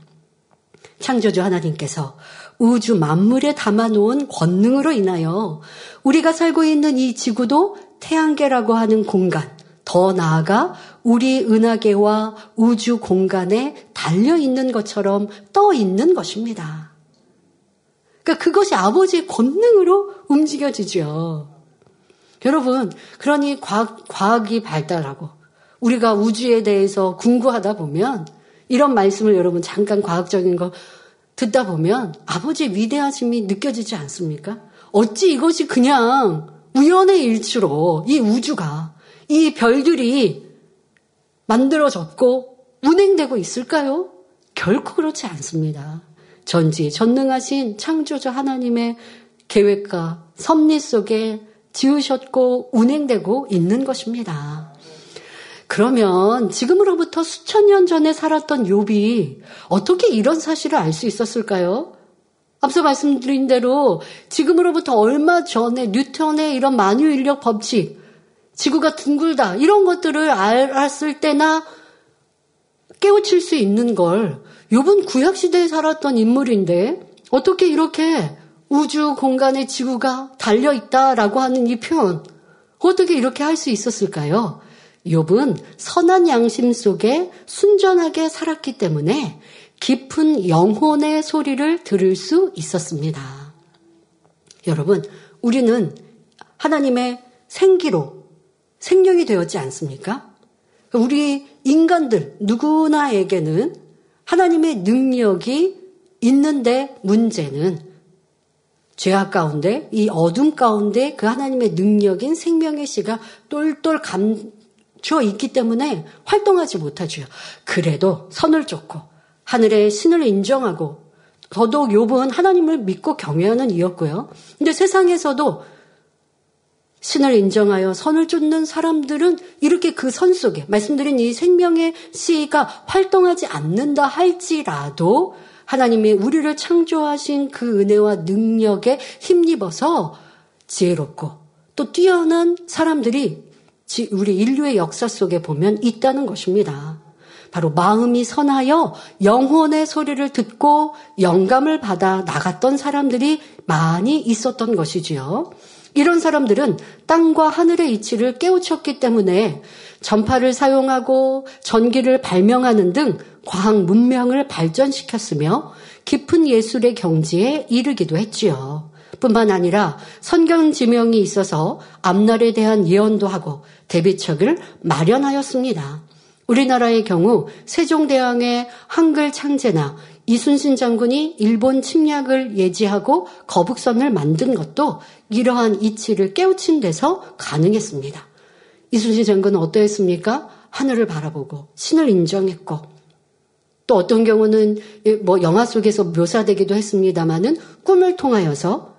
창조주 하나님께서 우주 만물에 담아놓은 권능으로 인하여 우리가 살고 있는 이 지구도 태양계라고 하는 공간, 더 나아가 우리 은하계와 우주 공간에 달려 있는 것처럼 떠 있는 것입니다. 그러니까 그것이 아버지의 권능으로 움직여지죠. 여러분, 그러니 과학, 과학이 발달하고 우리가 우주에 대해서 궁구하다 보면 이런 말씀을 여러분 잠깐 과학적인 거 듣다 보면 아버지의 위대하심이 느껴지지 않습니까? 어찌 이것이 그냥 우연의 일치로 이 우주가 이 별들이 만들어졌고 운행되고 있을까요? 결코 그렇지 않습니다. 전지 전능하신 창조주 하나님의 계획과 섭리 속에 지으셨고 운행되고 있는 것입니다. 그러면 지금으로부터 수천 년 전에 살았던 욥이 어떻게 이런 사실을 알 수 있었을까요? 앞서 말씀드린 대로 지금으로부터 얼마 전에 뉴턴의 이런 만유 인력 법칙, 지구가 둥글다 이런 것들을 알았을 때나 깨우칠 수 있는 걸 욥은 구약 시대에 살았던 인물인데 어떻게 이렇게 우주 공간에 지구가 달려 있다라고 하는 이 표현 어떻게 이렇게 할 수 있었을까요? 욥은 선한 양심 속에 순전하게 살았기 때문에 깊은 영혼의 소리를 들을 수 있었습니다. 여러분, 우리는 하나님의 생기로 생명이 되었지 않습니까? 우리 인간들 누구나에게는 하나님의 능력이 있는데 문제는 죄악 가운데 이 어둠 가운데 그 하나님의 능력인 생명의 씨가 똘똘 감춰 있기 때문에 활동하지 못하죠. 그래도 선을 쫓고 하늘의 신을 인정하고 더더욱 욥은 하나님을 믿고 경외하는 이였고요. 근데 세상에서도 신을 인정하여 선을 쫓는 사람들은 이렇게 그 선 속에 말씀드린 이 생명의 씨가 활동하지 않는다 할지라도 하나님의 우리를 창조하신 그 은혜와 능력에 힘입어서 지혜롭고 또 뛰어난 사람들이 우리 인류의 역사 속에 보면 있다는 것입니다. 바로 마음이 선하여 영혼의 소리를 듣고 영감을 받아 나갔던 사람들이 많이 있었던 것이지요. 이런 사람들은 땅과 하늘의 이치를 깨우쳤기 때문에 전파를 사용하고 전기를 발명하는 등 과학 문명을 발전시켰으며 깊은 예술의 경지에 이르기도 했지요. 뿐만 아니라 선경 지명이 있어서 앞날에 대한 예언도 하고 대비책을 마련하였습니다. 우리나라의 경우 세종대왕의 한글 창제나 이순신 장군이 일본 침략을 예지하고 거북선을 만든 것도 이러한 이치를 깨우친 데서 가능했습니다. 이순신 장군은 어떠했습니까? 하늘을 바라보고 신을 인정했고 또 어떤 경우는 뭐 영화 속에서 묘사되기도 했습니다마는 꿈을 통하여서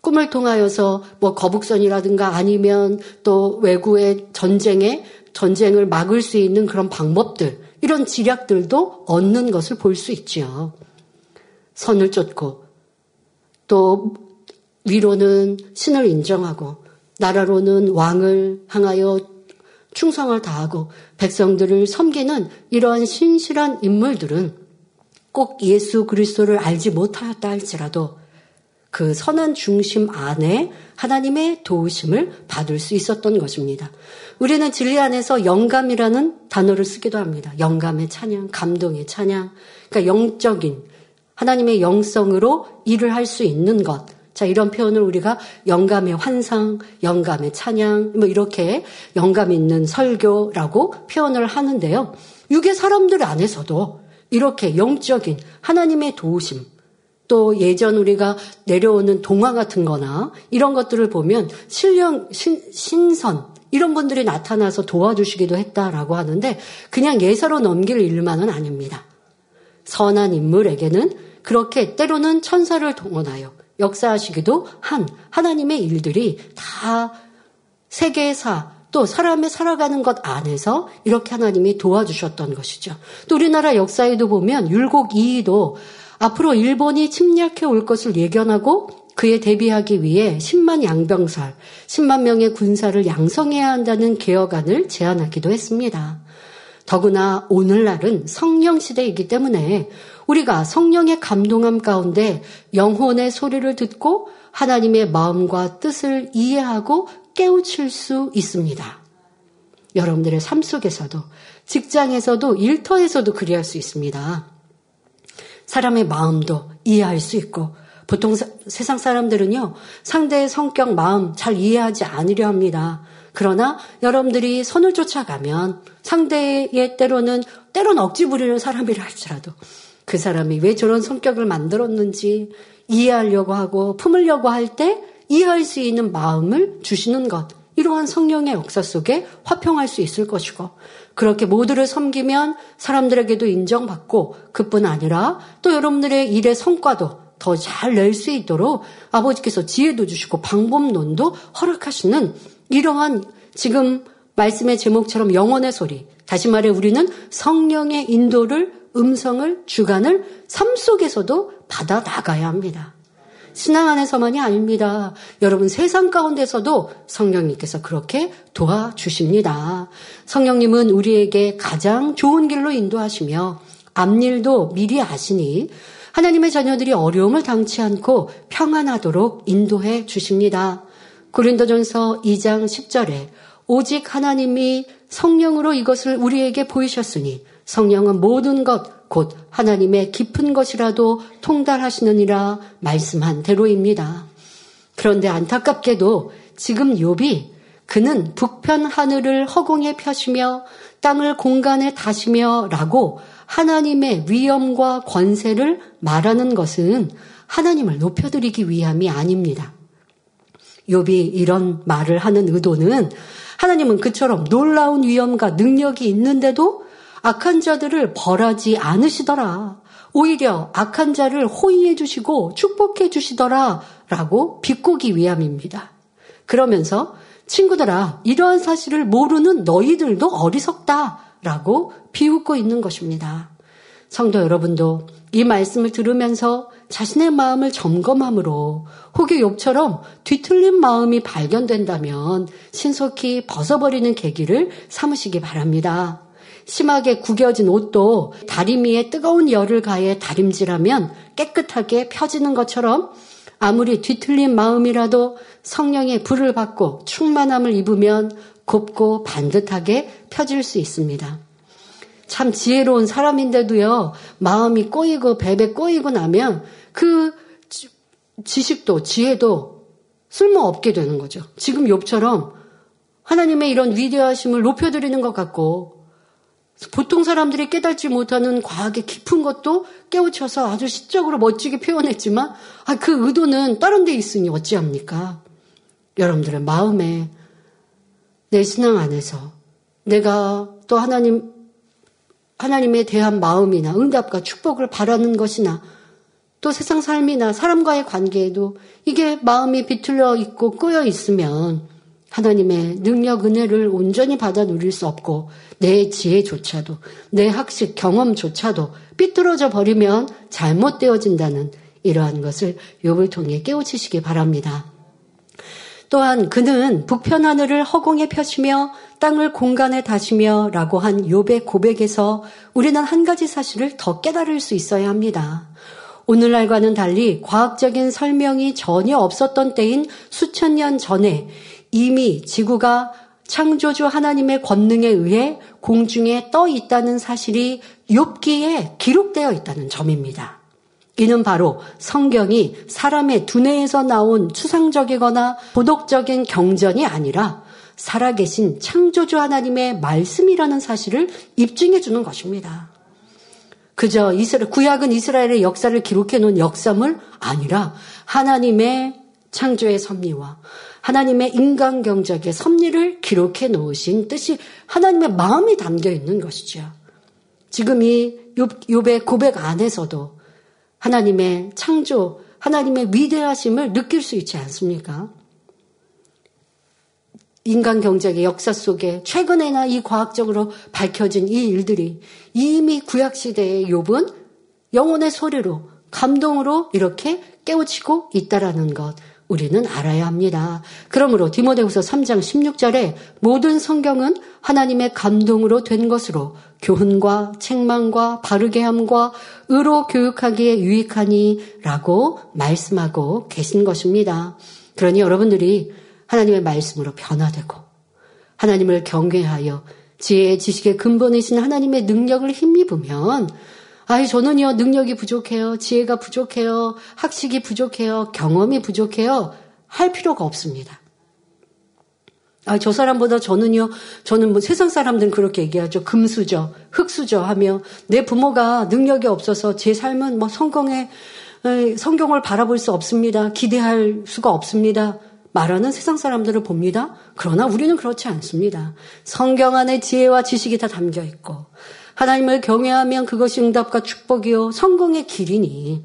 꿈을 통하여서 뭐 거북선이라든가 아니면 또 외구의 전쟁에 전쟁을 막을 수 있는 그런 방법들 이런 지략들도 얻는 것을 볼 수 있지요. 선을 쫓고 또 위로는 신을 인정하고 나라로는 왕을 향하여 충성을 다하고 백성들을 섬기는 이러한 신실한 인물들은 꼭 예수 그리스도를 알지 못하였다 할지라도 그 선한 중심 안에 하나님의 도우심을 받을 수 있었던 것입니다. 우리는 진리 안에서 영감이라는 단어를 쓰기도 합니다. 영감의 찬양, 감동의 찬양. 그러니까 영적인 하나님의 영성으로 일을 할 수 있는 것. 자, 이런 표현을 우리가 영감의 환상, 영감의 찬양, 뭐 이렇게 영감 있는 설교라고 표현을 하는데요. 육의 사람들 안에서도 이렇게 영적인 하나님의 도우심, 또 예전 우리가 내려오는 동화 같은 거나 이런 것들을 보면 신령, 신, 신선, 이런 분들이 나타나서 도와주시기도 했다라고 하는데 그냥 예사로 넘길 일만은 아닙니다. 선한 인물에게는 그렇게 때로는 천사를 동원하여 역사하시기도 한 하나님의 일들이 다 세계사 또 사람의 살아가는 것 안에서 이렇게 하나님이 도와주셨던 것이죠. 또 우리나라 역사에도 보면 율곡 이이도 앞으로 일본이 침략해 올 것을 예견하고 그에 대비하기 위해 10만 양병살, 10만 명의 군사를 양성해야 한다는 개혁안을 제안하기도 했습니다. 더구나 오늘날은 성령 시대이기 때문에 우리가 성령의 감동함 가운데 영혼의 소리를 듣고 하나님의 마음과 뜻을 이해하고 깨우칠 수 있습니다. 여러분들의 삶 속에서도 직장에서도 일터에서도 그리할 수 있습니다. 사람의 마음도 이해할 수 있고 보통 사, 세상 사람들은요 상대의 성격 마음 잘 이해하지 않으려 합니다. 그러나 여러분들이 선을 쫓아가면 상대의 때로는 때론 억지 부리는 사람이라 할지라도 그 사람이 왜 저런 성격을 만들었는지 이해하려고 하고 품으려고 할 때 이해할 수 있는 마음을 주시는 것 이러한 성령의 역사 속에 화평할 수 있을 것이고 그렇게 모두를 섬기면 사람들에게도 인정받고 그뿐 아니라 또 여러분들의 일의 성과도 더 잘 낼 수 있도록 아버지께서 지혜도 주시고 방법론도 허락하시는 이러한 지금 말씀의 제목처럼 영원의 소리. 다시 말해 우리는 성령의 인도를 음성을 주관을 삶 속에서도 받아 나가야 합니다. 신앙 안에서만이 아닙니다. 여러분 세상 가운데서도 성령님께서 그렇게 도와주십니다. 성령님은 우리에게 가장 좋은 길로 인도하시며 앞일도 미리 아시니 하나님의 자녀들이 어려움을 당치 않고 평안하도록 인도해 주십니다. 고린도전서 2장 10절에 오직 하나님이 성령으로 이것을 우리에게 보이셨으니 성령은 모든 것 곧 하나님의 깊은 것이라도 통달하시느니라 말씀한 대로입니다. 그런데 안타깝게도 지금 욥이 그는 북편 하늘을 허공에 펴시며 땅을 공간에 다시며 라고 하나님의 위엄과 권세를 말하는 것은 하나님을 높여드리기 위함이 아닙니다. 욥이 이런 말을 하는 의도는 하나님은 그처럼 놀라운 위엄과 능력이 있는데도 악한 자들을 벌하지 않으시더라. 오히려 악한 자를 호의해 주시고 축복해 주시더라. 라고 비꼬기 위함입니다. 그러면서 친구들아, 이러한 사실을 모르는 너희들도 어리석다. 라고 비웃고 있는 것입니다. 성도 여러분도 이 말씀을 들으면서 자신의 마음을 점검함으로 혹여 욕처럼 뒤틀린 마음이 발견된다면 신속히 벗어버리는 계기를 삼으시기 바랍니다. 심하게 구겨진 옷도 다리미에 뜨거운 열을 가해 다림질하면 깨끗하게 펴지는 것처럼 아무리 뒤틀린 마음이라도 성령의 불을 받고 충만함을 입으면 곱고 반듯하게 펴질 수 있습니다. 참 지혜로운 사람인데도요, 마음이 꼬이고 배배 꼬이고 나면 그 지식도 지혜도 쓸모없게 되는 거죠. 지금 욥처럼 하나님의 이런 위대하심을 높여드리는 것 같고 보통 사람들이 깨닫지 못하는 과학의 깊은 것도 깨우쳐서 아주 시적으로 멋지게 표현했지만 아, 그 의도는 다른 데 있으니 어찌합니까? 여러분들의 마음에 내 신앙 안에서 내가 또 하나님 하나님에 대한 마음이나 응답과 축복을 바라는 것이나 또 세상 삶이나 사람과의 관계에도 이게 마음이 비틀려 있고 꼬여 있으면 하나님의 능력 은혜를 온전히 받아 누릴 수 없고 내 지혜조차도 내 학식 경험조차도 삐뚤어져 버리면 잘못되어진다는 이러한 것을 욥을 통해 깨우치시기 바랍니다. 또한 그는 북편 하늘을 허공에 펴시며 땅을 공간에 다시며 라고 한 욥의 고백에서 우리는 한 가지 사실을 더 깨달을 수 있어야 합니다. 오늘날과는 달리 과학적인 설명이 전혀 없었던 때인 수천 년 전에 이미 지구가 창조주 하나님의 권능에 의해 공중에 떠 있다는 사실이 욥기에 기록되어 있다는 점입니다. 이는 바로 성경이 사람의 두뇌에서 나온 추상적이거나 도덕적인 경전이 아니라 살아계신 창조주 하나님의 말씀이라는 사실을 입증해 주는 것입니다. 그저 이스라엘, 구약은 이스라엘의 역사를 기록해 놓은 역사물 아니라 하나님의 창조의 섭리와 하나님의 인간 경작의 섭리를 기록해 놓으신 뜻이 하나님의 마음이 담겨 있는 것이죠. 지금 이 욥의 고백 안에서도 하나님의 창조, 하나님의 위대하심을 느낄 수 있지 않습니까? 인간 경제의 역사 속에 최근에나 이 과학적으로 밝혀진 이 일들이 이미 구약 시대의 욥은 영혼의 소리로 감동으로 이렇게 깨우치고 있다라는 것 우리는 알아야 합니다. 그러므로 디모데후서 3장 16절에 모든 성경은 하나님의 감동으로 된 것으로 교훈과 책망과 바르게 함과 의로 교육하기에 유익하니라고 말씀하고 계신 것입니다. 그러니 여러분들이 하나님의 말씀으로 변화되고 하나님을 경외하여 지혜의 지식의 근본이신 하나님의 능력을 힘입으면 아이 저는요 능력이 부족해요 지혜가 부족해요 학식이 부족해요 경험이 부족해요 할 필요가 없습니다. 아, 저 사람보다 저는요, 저는 뭐 세상 사람들은 그렇게 얘기하죠. 금수저, 흙수저 하며 내 부모가 능력이 없어서 제 삶은 뭐 성공에, 성경을 바라볼 수 없습니다. 기대할 수가 없습니다. 말하는 세상 사람들을 봅니다. 그러나 우리는 그렇지 않습니다. 성경 안에 지혜와 지식이 다 담겨 있고 하나님을 경외하면 그것이 응답과 축복이요 성공의 길이니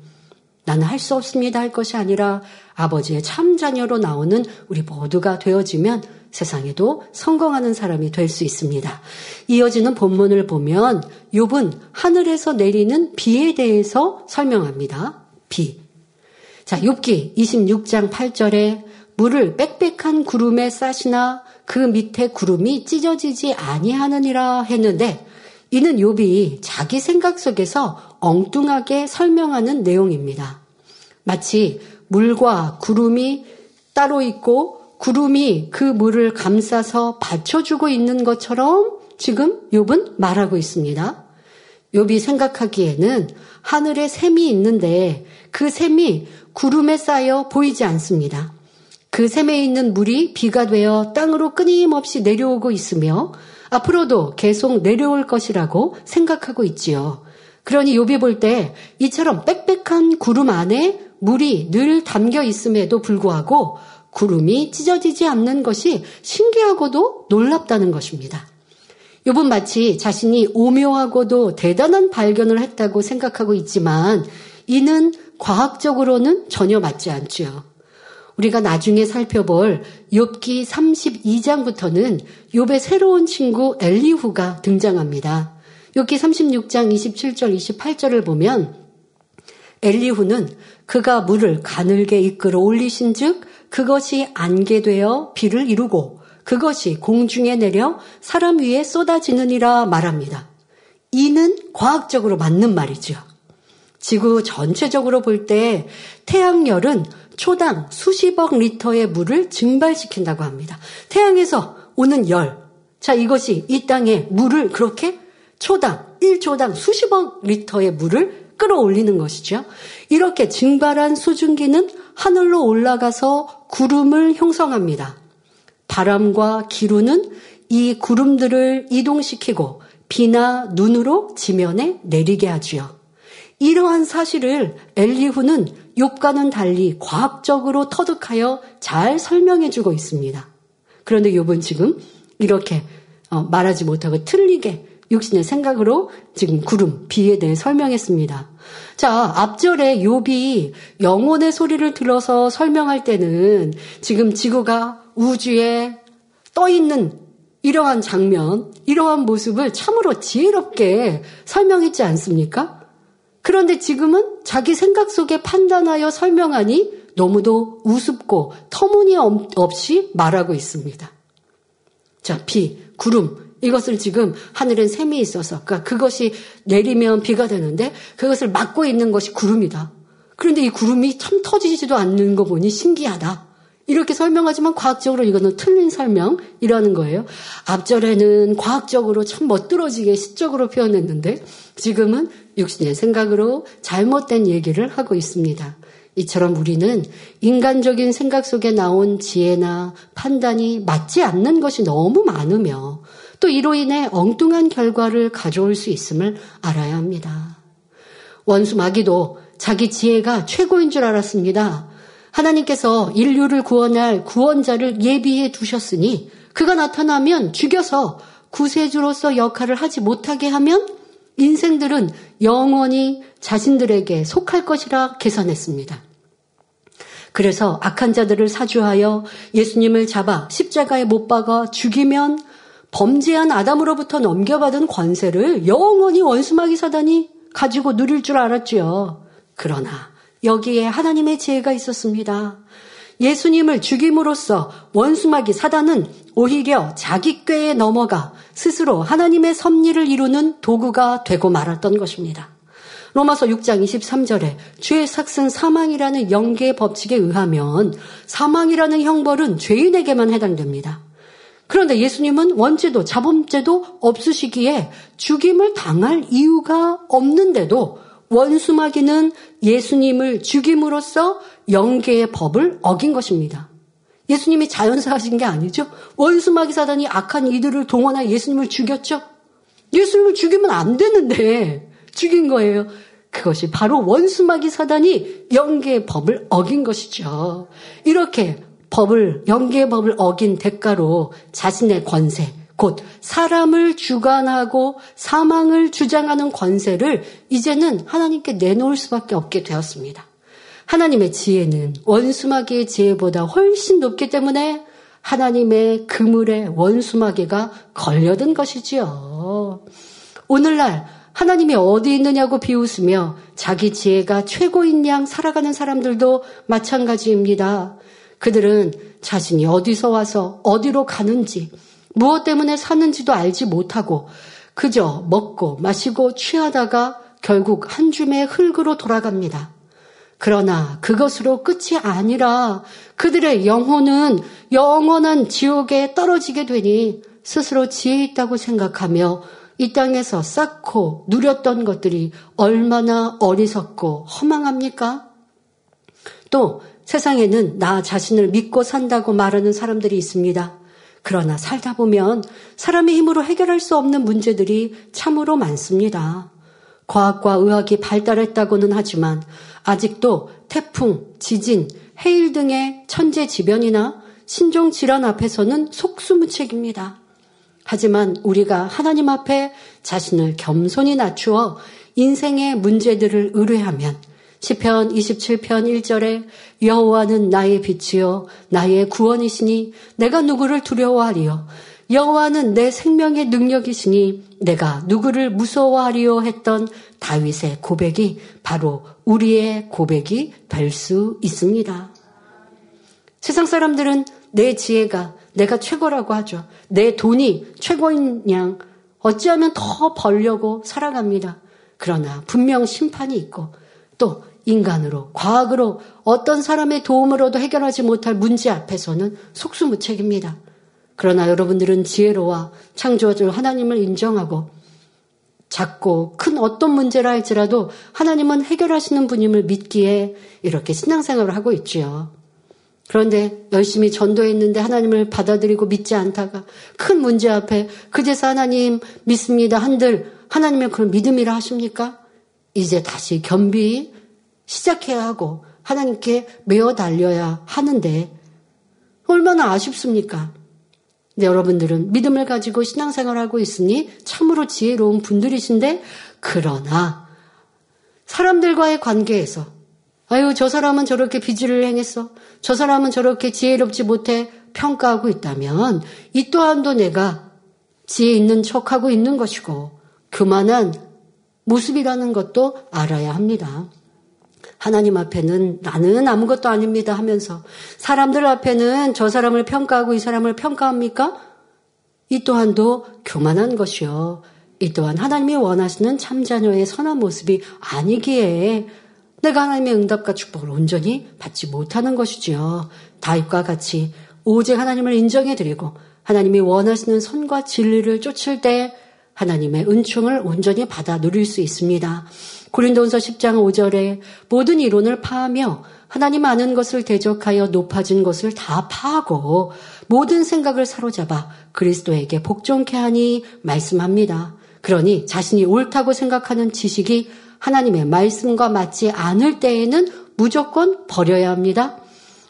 나는 할 수 없습니다 할 것이 아니라 아버지의 참 자녀로 나오는 우리 모두가 되어지면 세상에도 성공하는 사람이 될 수 있습니다. 이어지는 본문을 보면 욥은 하늘에서 내리는 비에 대해서 설명합니다. 비. 자, 욥기 26장 8절에 물을 빽빽한 구름에 싸시나 그 밑에 구름이 찢어지지 아니하느니라 했는데 이는 욥이 자기 생각 속에서 엉뚱하게 설명하는 내용입니다. 마치 물과 구름이 따로 있고 구름이 그 물을 감싸서 받쳐주고 있는 것처럼 지금 욥은 말하고 있습니다. 욥이 생각하기에는 하늘에 샘이 있는데 그 샘이 구름에 쌓여 보이지 않습니다. 그 샘에 있는 물이 비가 되어 땅으로 끊임없이 내려오고 있으며 앞으로도 계속 내려올 것이라고 생각하고 있지요. 그러니 욥이 볼때 이처럼 빽빽한 구름 안에 물이 늘 담겨 있음에도 불구하고 구름이 찢어지지 않는 것이 신기하고도 놀랍다는 것입니다. 욥은 마치 자신이 오묘하고도 대단한 발견을 했다고 생각하고 있지만 이는 과학적으로는 전혀 맞지 않지요. 우리가 나중에 살펴볼 욥기 32장부터는 욥의 새로운 친구 엘리후가 등장합니다. 욥기 36장 27절 28절을 보면 엘리후는 그가 물을 가늘게 이끌어 올리신즉 그것이 안개 되어 비를 이루고 그것이 공중에 내려 사람 위에 쏟아지느니라 말합니다. 이는 과학적으로 맞는 말이죠. 지구 전체적으로 볼 때 태양열은 초당 수십억 리터의 물을 증발시킨다고 합니다. 태양에서 오는 열. 자, 이것이 이 땅에 물을 그렇게 초당, 1초당 수십억 리터의 물을 끌어올리는 것이죠. 이렇게 증발한 수증기는 하늘로 올라가서 구름을 형성합니다. 바람과 기류는 이 구름들을 이동시키고 비나 눈으로 지면에 내리게 하지요. 이러한 사실을 엘리후는 욥과는 달리 과학적으로 터득하여 잘 설명해 주고 있습니다. 그런데 욥은 지금 이렇게 어, 말하지 못하고 틀리게 육신의 생각으로 지금 구름, 비에 대해 설명했습니다. 자, 앞절에 욥이 영혼의 소리를 들어서 설명할 때는 지금 지구가 우주에 떠 있는 이러한 장면, 이러한 모습을 참으로 지혜롭게 설명했지 않습니까? 그런데 지금은 자기 생각 속에 판단하여 설명하니 너무도 우습고 터무니없이 말하고 있습니다. 자, 비, 구름, 이것을 지금 하늘엔 샘이 있어서, 그러니까 그것이 내리면 비가 되는데 그것을 막고 있는 것이 구름이다. 그런데 이 구름이 참 터지지도 않는 거 보니 신기하다. 이렇게 설명하지만 과학적으로 이거는 틀린 설명이라는 거예요. 앞절에는 과학적으로 참 멋들어지게 시적으로 표현했는데 지금은 육신의 생각으로 잘못된 얘기를 하고 있습니다. 이처럼 우리는 인간적인 생각 속에 나온 지혜나 판단이 맞지 않는 것이 너무 많으며 또 이로 인해 엉뚱한 결과를 가져올 수 있음을 알아야 합니다. 원수 마귀도 자기 지혜가 최고인 줄 알았습니다. 하나님께서 인류를 구원할 구원자를 예비해 두셨으니 그가 나타나면 죽여서 구세주로서 역할을 하지 못하게 하면 인생들은 영원히 자신들에게 속할 것이라 계산했습니다. 그래서 악한 자들을 사주하여 예수님을 잡아 십자가에 못 박아 죽이면 범죄한 아담으로부터 넘겨받은 권세를 영원히 원수마귀 사단이 가지고 누릴 줄 알았지요. 그러나 여기에 하나님의 지혜가 있었습니다. 예수님을 죽임으로써 원수마귀 사단은 오히려 자기 꾀에 넘어가 스스로 하나님의 섭리를 이루는 도구가 되고 말았던 것입니다. 로마서 6장 23절에 죄의 삭은 사망이라는 영계의 법칙에 의하면 사망이라는 형벌은 죄인에게만 해당됩니다. 그런데 예수님은 원죄도 자범죄도 없으시기에 죽임을 당할 이유가 없는데도 원수마귀는 예수님을 죽임으로써 영계의 법을 어긴 것입니다. 예수님이 자연사 하신 게 아니죠. 원수마귀 사단이 악한 이들을 동원하여 예수님을 죽였죠. 예수님을 죽이면 안 되는데 죽인 거예요. 그것이 바로 원수마귀 사단이 영계의 법을 어긴 것이죠. 이렇게 법을 영계의 법을 어긴 대가로 자신의 권세, 곧 사람을 주관하고 사망을 주장하는 권세를 이제는 하나님께 내놓을 수밖에 없게 되었습니다. 하나님의 지혜는 원수마귀의 지혜보다 훨씬 높기 때문에 하나님의 그물에 원수마귀가 걸려든 것이지요. 오늘날 하나님이 어디 있느냐고 비웃으며 자기 지혜가 최고인 양 살아가는 사람들도 마찬가지입니다. 그들은 자신이 어디서 와서 어디로 가는지 무엇 때문에 사는지도 알지 못하고 그저 먹고 마시고 취하다가 결국 한 줌의 흙으로 돌아갑니다. 그러나 그것으로 끝이 아니라 그들의 영혼은 영원한 지옥에 떨어지게 되니 스스로 지혜 있다고 생각하며 이 땅에서 쌓고 누렸던 것들이 얼마나 어리석고 허망합니까? 또 세상에는 나 자신을 믿고 산다고 말하는 사람들이 있습니다. 그러나 살다 보면 사람의 힘으로 해결할 수 없는 문제들이 참으로 많습니다. 과학과 의학이 발달했다고는 하지만 아직도 태풍, 지진, 해일 등의 천재지변이나 신종 질환 앞에서는 속수무책입니다. 하지만 우리가 하나님 앞에 자신을 겸손히 낮추어 인생의 문제들을 의뢰하면 시편 27편 1절에 여호와는 나의 빛이요 나의 구원이시니 내가 누구를 두려워하리요 여호와는 내 생명의 능력이시니 내가 누구를 무서워하리요 했던 다윗의 고백이 바로 우리의 고백이 될 수 있습니다. 세상 사람들은 내 지혜가 내가 최고라고 하죠. 내 돈이 최고인 양 어찌하면 더 벌려고 살아갑니다. 그러나 분명 심판이 있고 또 인간으로 과학으로 어떤 사람의 도움으로도 해결하지 못할 문제 앞에서는 속수무책입니다. 그러나 여러분들은 지혜로와 창조주 하나님을 인정하고 작고 큰 어떤 문제라 할지라도 하나님은 해결하시는 분임을 믿기에 이렇게 신앙생활을 하고 있지요. 그런데 열심히 전도했는데 하나님을 받아들이고 믿지 않다가 큰 문제 앞에 그제서 하나님 믿습니다 한들 하나님의 그런 믿음이라 하십니까? 이제 다시 겸비 시작해야 하고 하나님께 메어 달려야 하는데 얼마나 아쉽습니까? 네, 여러분들은 믿음을 가지고 신앙생활하고 있으니 참으로 지혜로운 분들이신데 그러나 사람들과의 관계에서 아유 저 사람은 저렇게 비질을 행했어 저 사람은 저렇게 지혜롭지 못해 평가하고 있다면 이 또한도 내가 지혜 있는 척하고 있는 것이고 교만한 모습이라는 것도 알아야 합니다. 하나님 앞에는 나는 아무것도 아닙니다 하면서 사람들 앞에는 저 사람을 평가하고 이 사람을 평가합니까? 이 또한도 교만한 것이요. 이 또한 하나님이 원하시는 참자녀의 선한 모습이 아니기에 내가 하나님의 응답과 축복을 온전히 받지 못하는 것이지요. 다윗과 같이 오직 하나님을 인정해드리고 하나님이 원하시는 선과 진리를 쫓을 때 하나님의 은총을 온전히 받아 누릴 수 있습니다. 고린도전서 10장 5절에 모든 이론을 파하며 하나님 아는 것을 대적하여 높아진 것을 다 파하고 모든 생각을 사로잡아 그리스도에게 복종케 하니 말씀합니다. 그러니 자신이 옳다고 생각하는 지식이 하나님의 말씀과 맞지 않을 때에는 무조건 버려야 합니다.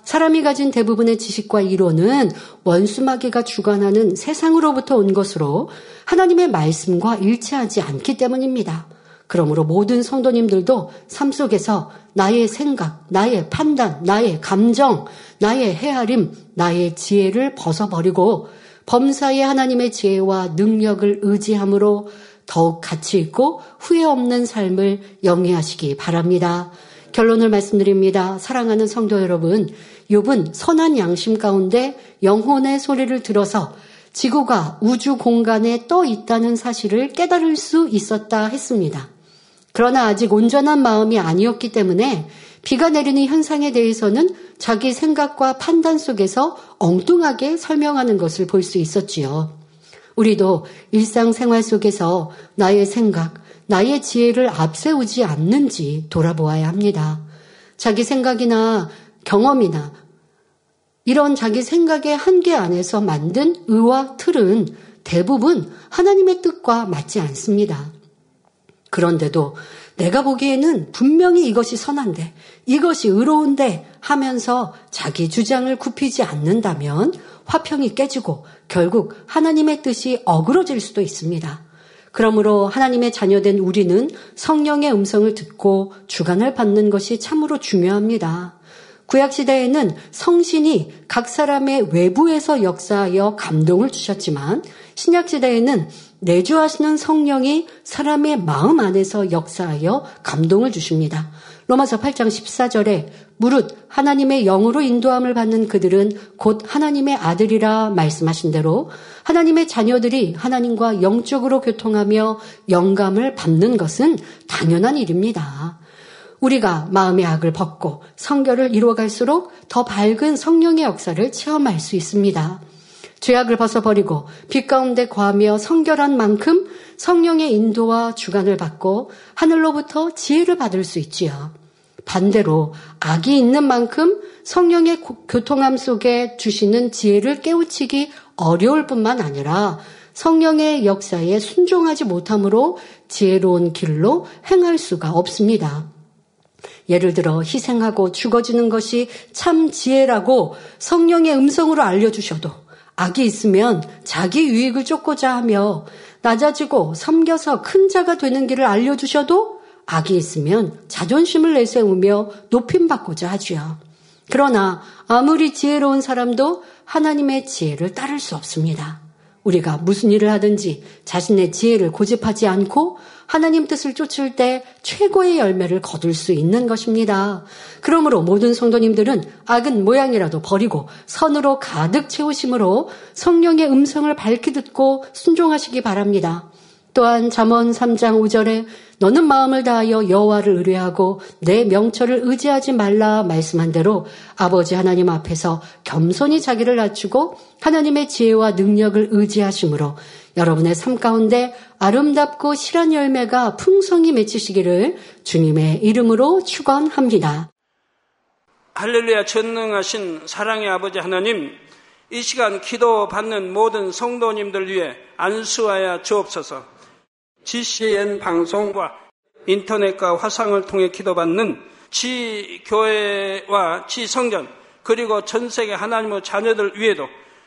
사람이 가진 대부분의 지식과 이론은 원수마귀가 주관하는 세상으로부터 온 것으로 하나님의 말씀과 일치하지 않기 때문입니다. 그러므로 모든 성도님들도 삶 속에서 나의 생각, 나의 판단, 나의 감정, 나의 헤아림, 나의 지혜를 벗어버리고 범사의 하나님의 지혜와 능력을 의지함으로 더욱 가치 있고 후회 없는 삶을 영위하시기 바랍니다. 결론을 말씀드립니다. 사랑하는 성도 여러분, 욥은 선한 양심 가운데 영혼의 소리를 들어서 지구가 우주 공간에 떠 있다는 사실을 깨달을 수 있었다 했습니다. 그러나 아직 온전한 마음이 아니었기 때문에 비가 내리는 현상에 대해서는 자기 생각과 판단 속에서 엉뚱하게 설명하는 것을 볼 수 있었지요. 우리도 일상생활 속에서 나의 생각, 나의 지혜를 앞세우지 않는지 돌아보아야 합니다. 자기 생각이나 경험이나 이런 자기 생각의 한계 안에서 만든 의와 틀은 대부분 하나님의 뜻과 맞지 않습니다. 그런데도 내가 보기에는 분명히 이것이 선한데, 이것이 의로운데 하면서 자기 주장을 굽히지 않는다면 화평이 깨지고 결국 하나님의 뜻이 어그러질 수도 있습니다. 그러므로 하나님의 자녀된 우리는 성령의 음성을 듣고 주관을 받는 것이 참으로 중요합니다. 구약시대에는 성신이 각 사람의 외부에서 역사하여 감동을 주셨지만 신약시대에는 내주하시는 성령이 사람의 마음 안에서 역사하여 감동을 주십니다. 로마서 8장 14절에 무릇 하나님의 영으로 인도함을 받는 그들은 곧 하나님의 아들이라 말씀하신 대로 하나님의 자녀들이 하나님과 영적으로 교통하며 영감을 받는 것은 당연한 일입니다. 우리가 마음의 악을 벗고 성결을 이루어갈수록 더 밝은 성령의 역사를 체험할 수 있습니다. 죄악을 벗어버리고 빛 가운데 거하며 성결한 만큼 성령의 인도와 주관을 받고 하늘로부터 지혜를 받을 수 있지요. 반대로 악이 있는 만큼 성령의 교통함 속에 주시는 지혜를 깨우치기 어려울 뿐만 아니라 성령의 역사에 순종하지 못함으로 지혜로운 길로 행할 수가 없습니다. 예를 들어 희생하고 죽어지는 것이 참 지혜라고 성령의 음성으로 알려주셔도 악이 있으면 자기 유익을 쫓고자 하며 낮아지고 섬겨서 큰 자가 되는 길을 알려주셔도 악이 있으면 자존심을 내세우며 높임받고자 하지요. 그러나 아무리 지혜로운 사람도 하나님의 지혜를 따를 수 없습니다. 우리가 무슨 일을 하든지 자신의 지혜를 고집하지 않고 하나님 뜻을 쫓을 때 최고의 열매를 거둘 수 있는 것입니다. 그러므로 모든 성도님들은 악은 모양이라도 버리고 선으로 가득 채우심으로 성령의 음성을 밝히 듣고 순종하시기 바랍니다. 또한 잠언 3장 5절에 너는 마음을 다하여 여호와를 의뢰하고 내 명철을 의지하지 말라 말씀한 대로 아버지 하나님 앞에서 겸손히 자기를 낮추고 하나님의 지혜와 능력을 의지하심으로 여러분의 삶 가운데 아름답고 실한 열매가 풍성히 맺히시기를 주님의 이름으로 축원합니다. 할렐루야 전능하신 사랑의 아버지 하나님 이 시간 기도 받는 모든 성도님들 위해 안수하여 주옵소서. GCN 방송과 인터넷과 화상을 통해 기도받는 지 교회와 지 성전 그리고 전 세계 하나님의 자녀들 위에도